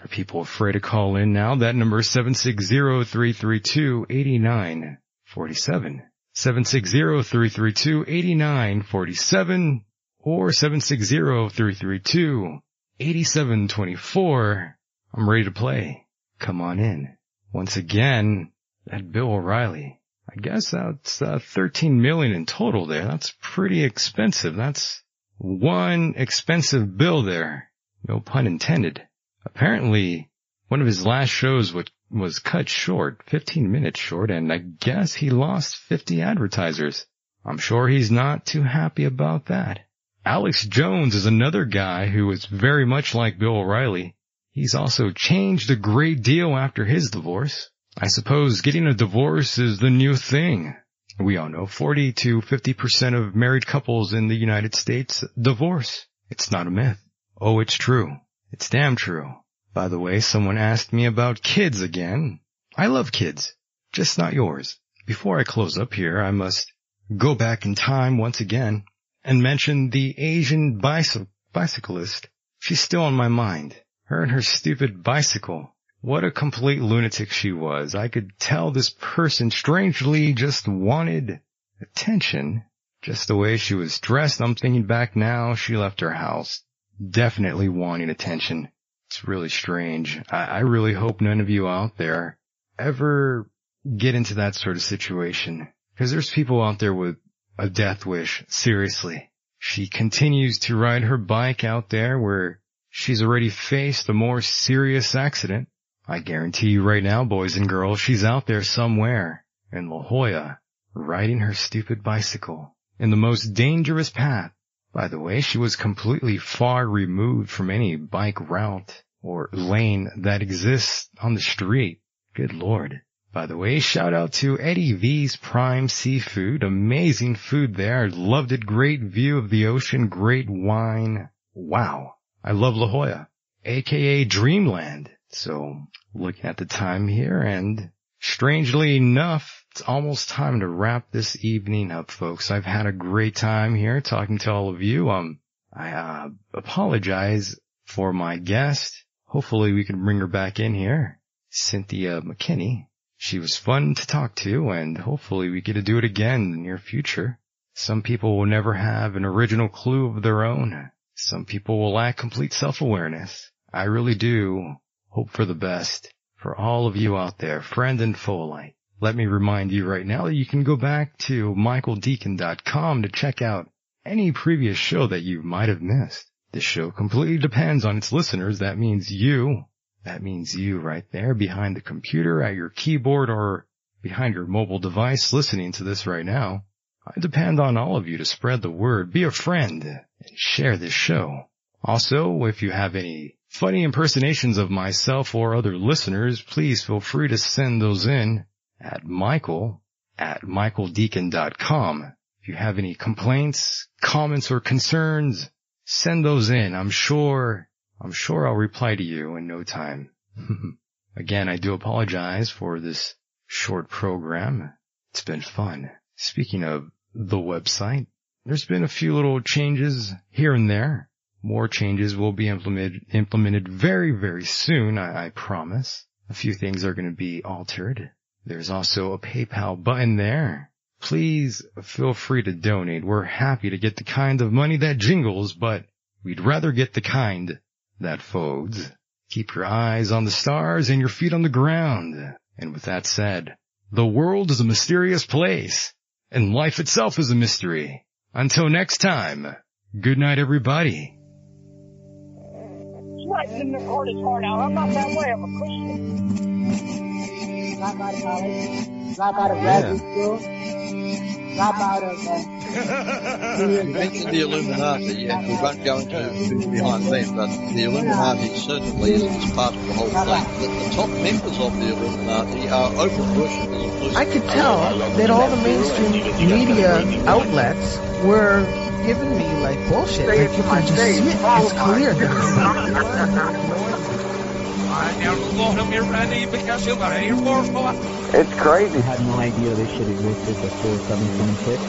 S2: Are people afraid to call in now? That number is 760-332-8947. 760-332-8947 or 760-332-8724. I'm ready to play. Come on in. Once again, that Bill O'Reilly. I guess that's uh, 13 million in total there. That's pretty expensive. That's one expensive bill there. No pun intended. Apparently, one of his last shows was, was cut short, 15 minutes short, and I guess he lost 50 advertisers. I'm sure he's not too happy about that. Alex Jones is another guy who is very much like Bill O'Reilly. He's also changed a great deal after his divorce. I suppose getting a divorce is the new thing. We all know 40 to 50% of married couples in the United States divorce. It's not a myth. Oh, it's true. It's damn true. By the way, someone asked me about kids again. I love kids, just not yours. Before I close up here, I must go back in time once again and mention the Asian bicy- bicyclist. She's still on my mind. Her and her stupid bicycle. What a complete lunatic she was. I could tell this person strangely just wanted attention. Just the way she was dressed, I'm thinking back now, she left her house. Definitely wanting attention. It's really strange. I, I really hope none of you out there ever get into that sort of situation. Cause there's people out there with a death wish. Seriously. She continues to ride her bike out there where she's already faced a more serious accident. I guarantee you right now, boys and girls, she's out there somewhere in La Jolla riding her stupid bicycle in the most dangerous path. By the way, she was completely far removed from any bike route or lane that exists on the street. Good lord. By the way, shout out to Eddie V's Prime Seafood. Amazing food there. Loved it. Great view of the ocean. Great wine. Wow. I love La Jolla, aka Dreamland. So looking at the time here and strangely enough, it's almost time to wrap this evening up, folks. I've had a great time here talking to all of you. Um, I, uh, apologize for my guest. Hopefully we can bring her back in here. Cynthia McKinney. She was fun to talk to and hopefully we get to do it again in the near future. Some people will never have an original clue of their own. Some people will lack complete self-awareness. I really do hope for the best for all of you out there, friend and foe alike. Let me remind you right now that you can go back to michaeldecon.com to check out any previous show that you might have missed. This show completely depends on its listeners. That means you. That means you right there behind the computer at your keyboard or behind your mobile device listening to this right now. I depend on all of you to spread the word, be a friend, and share this show. Also, if you have any funny impersonations of myself or other listeners, please feel free to send those in at michael at michaeldecon.com. If you have any complaints, comments, or concerns, send those in. I'm sure, I'm sure I'll reply to you in no time. Again, I do apologize for this short program. It's been fun. Speaking of the website, there's been a few little changes here and there. More changes will be implemented, implemented very, very soon, I, I promise. A few things are going to be altered. There's also a PayPal button there. Please feel free to donate. We're happy to get the kind of money that jingles, but we'd rather get the kind that folds. Keep your eyes on the stars and your feet on the ground. And with that said, the world is a mysterious place and life itself is a mystery. Until next time, good night everybody.
S17: Sweating in the court is hard out. I'm not that way. I'm a Christian.
S18: Out of college. Out of graduate school. Drop out of,
S19: You mentioned the Illuminati, yeah, we won't go into who's behind them, but the Illuminati certainly is part of the whole thing. The, the top members of the Illuminati are open worshippers.
S20: I could tell that all the mainstream media outlets were giving me like bullshit. Like you can just see it. It's clear.
S21: It's crazy.
S22: I had no idea this shit existed before 726.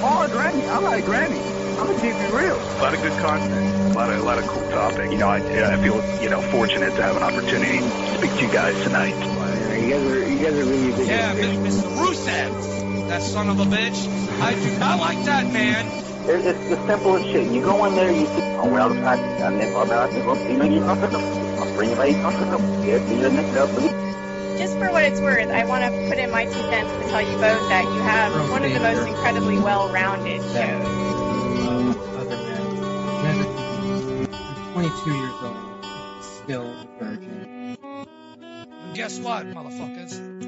S21: Oh, Granny. I like Granny. I'm gonna keep it real.
S23: A lot of good content, a lot of a lot of cool topic. You know, I, I feel you know fortunate to have an opportunity to speak to you guys tonight.
S21: You guys are you guys are really big.
S24: Yeah, Mr. Rusev, that son of a bitch. I do not like that man.
S21: It's, it's the simplest shit. You go in there, you see, oh, well, I, I never about it. You know, you're not gonna, I'll bring you back, not gonna, yeah, you know, next up,
S25: Just for what it's worth, I want to put in my two cents to tell you both that you have one of the most incredibly well-rounded shows.
S26: other men. Men are 22 years old, still a virgin.
S24: Guess what, motherfuckers?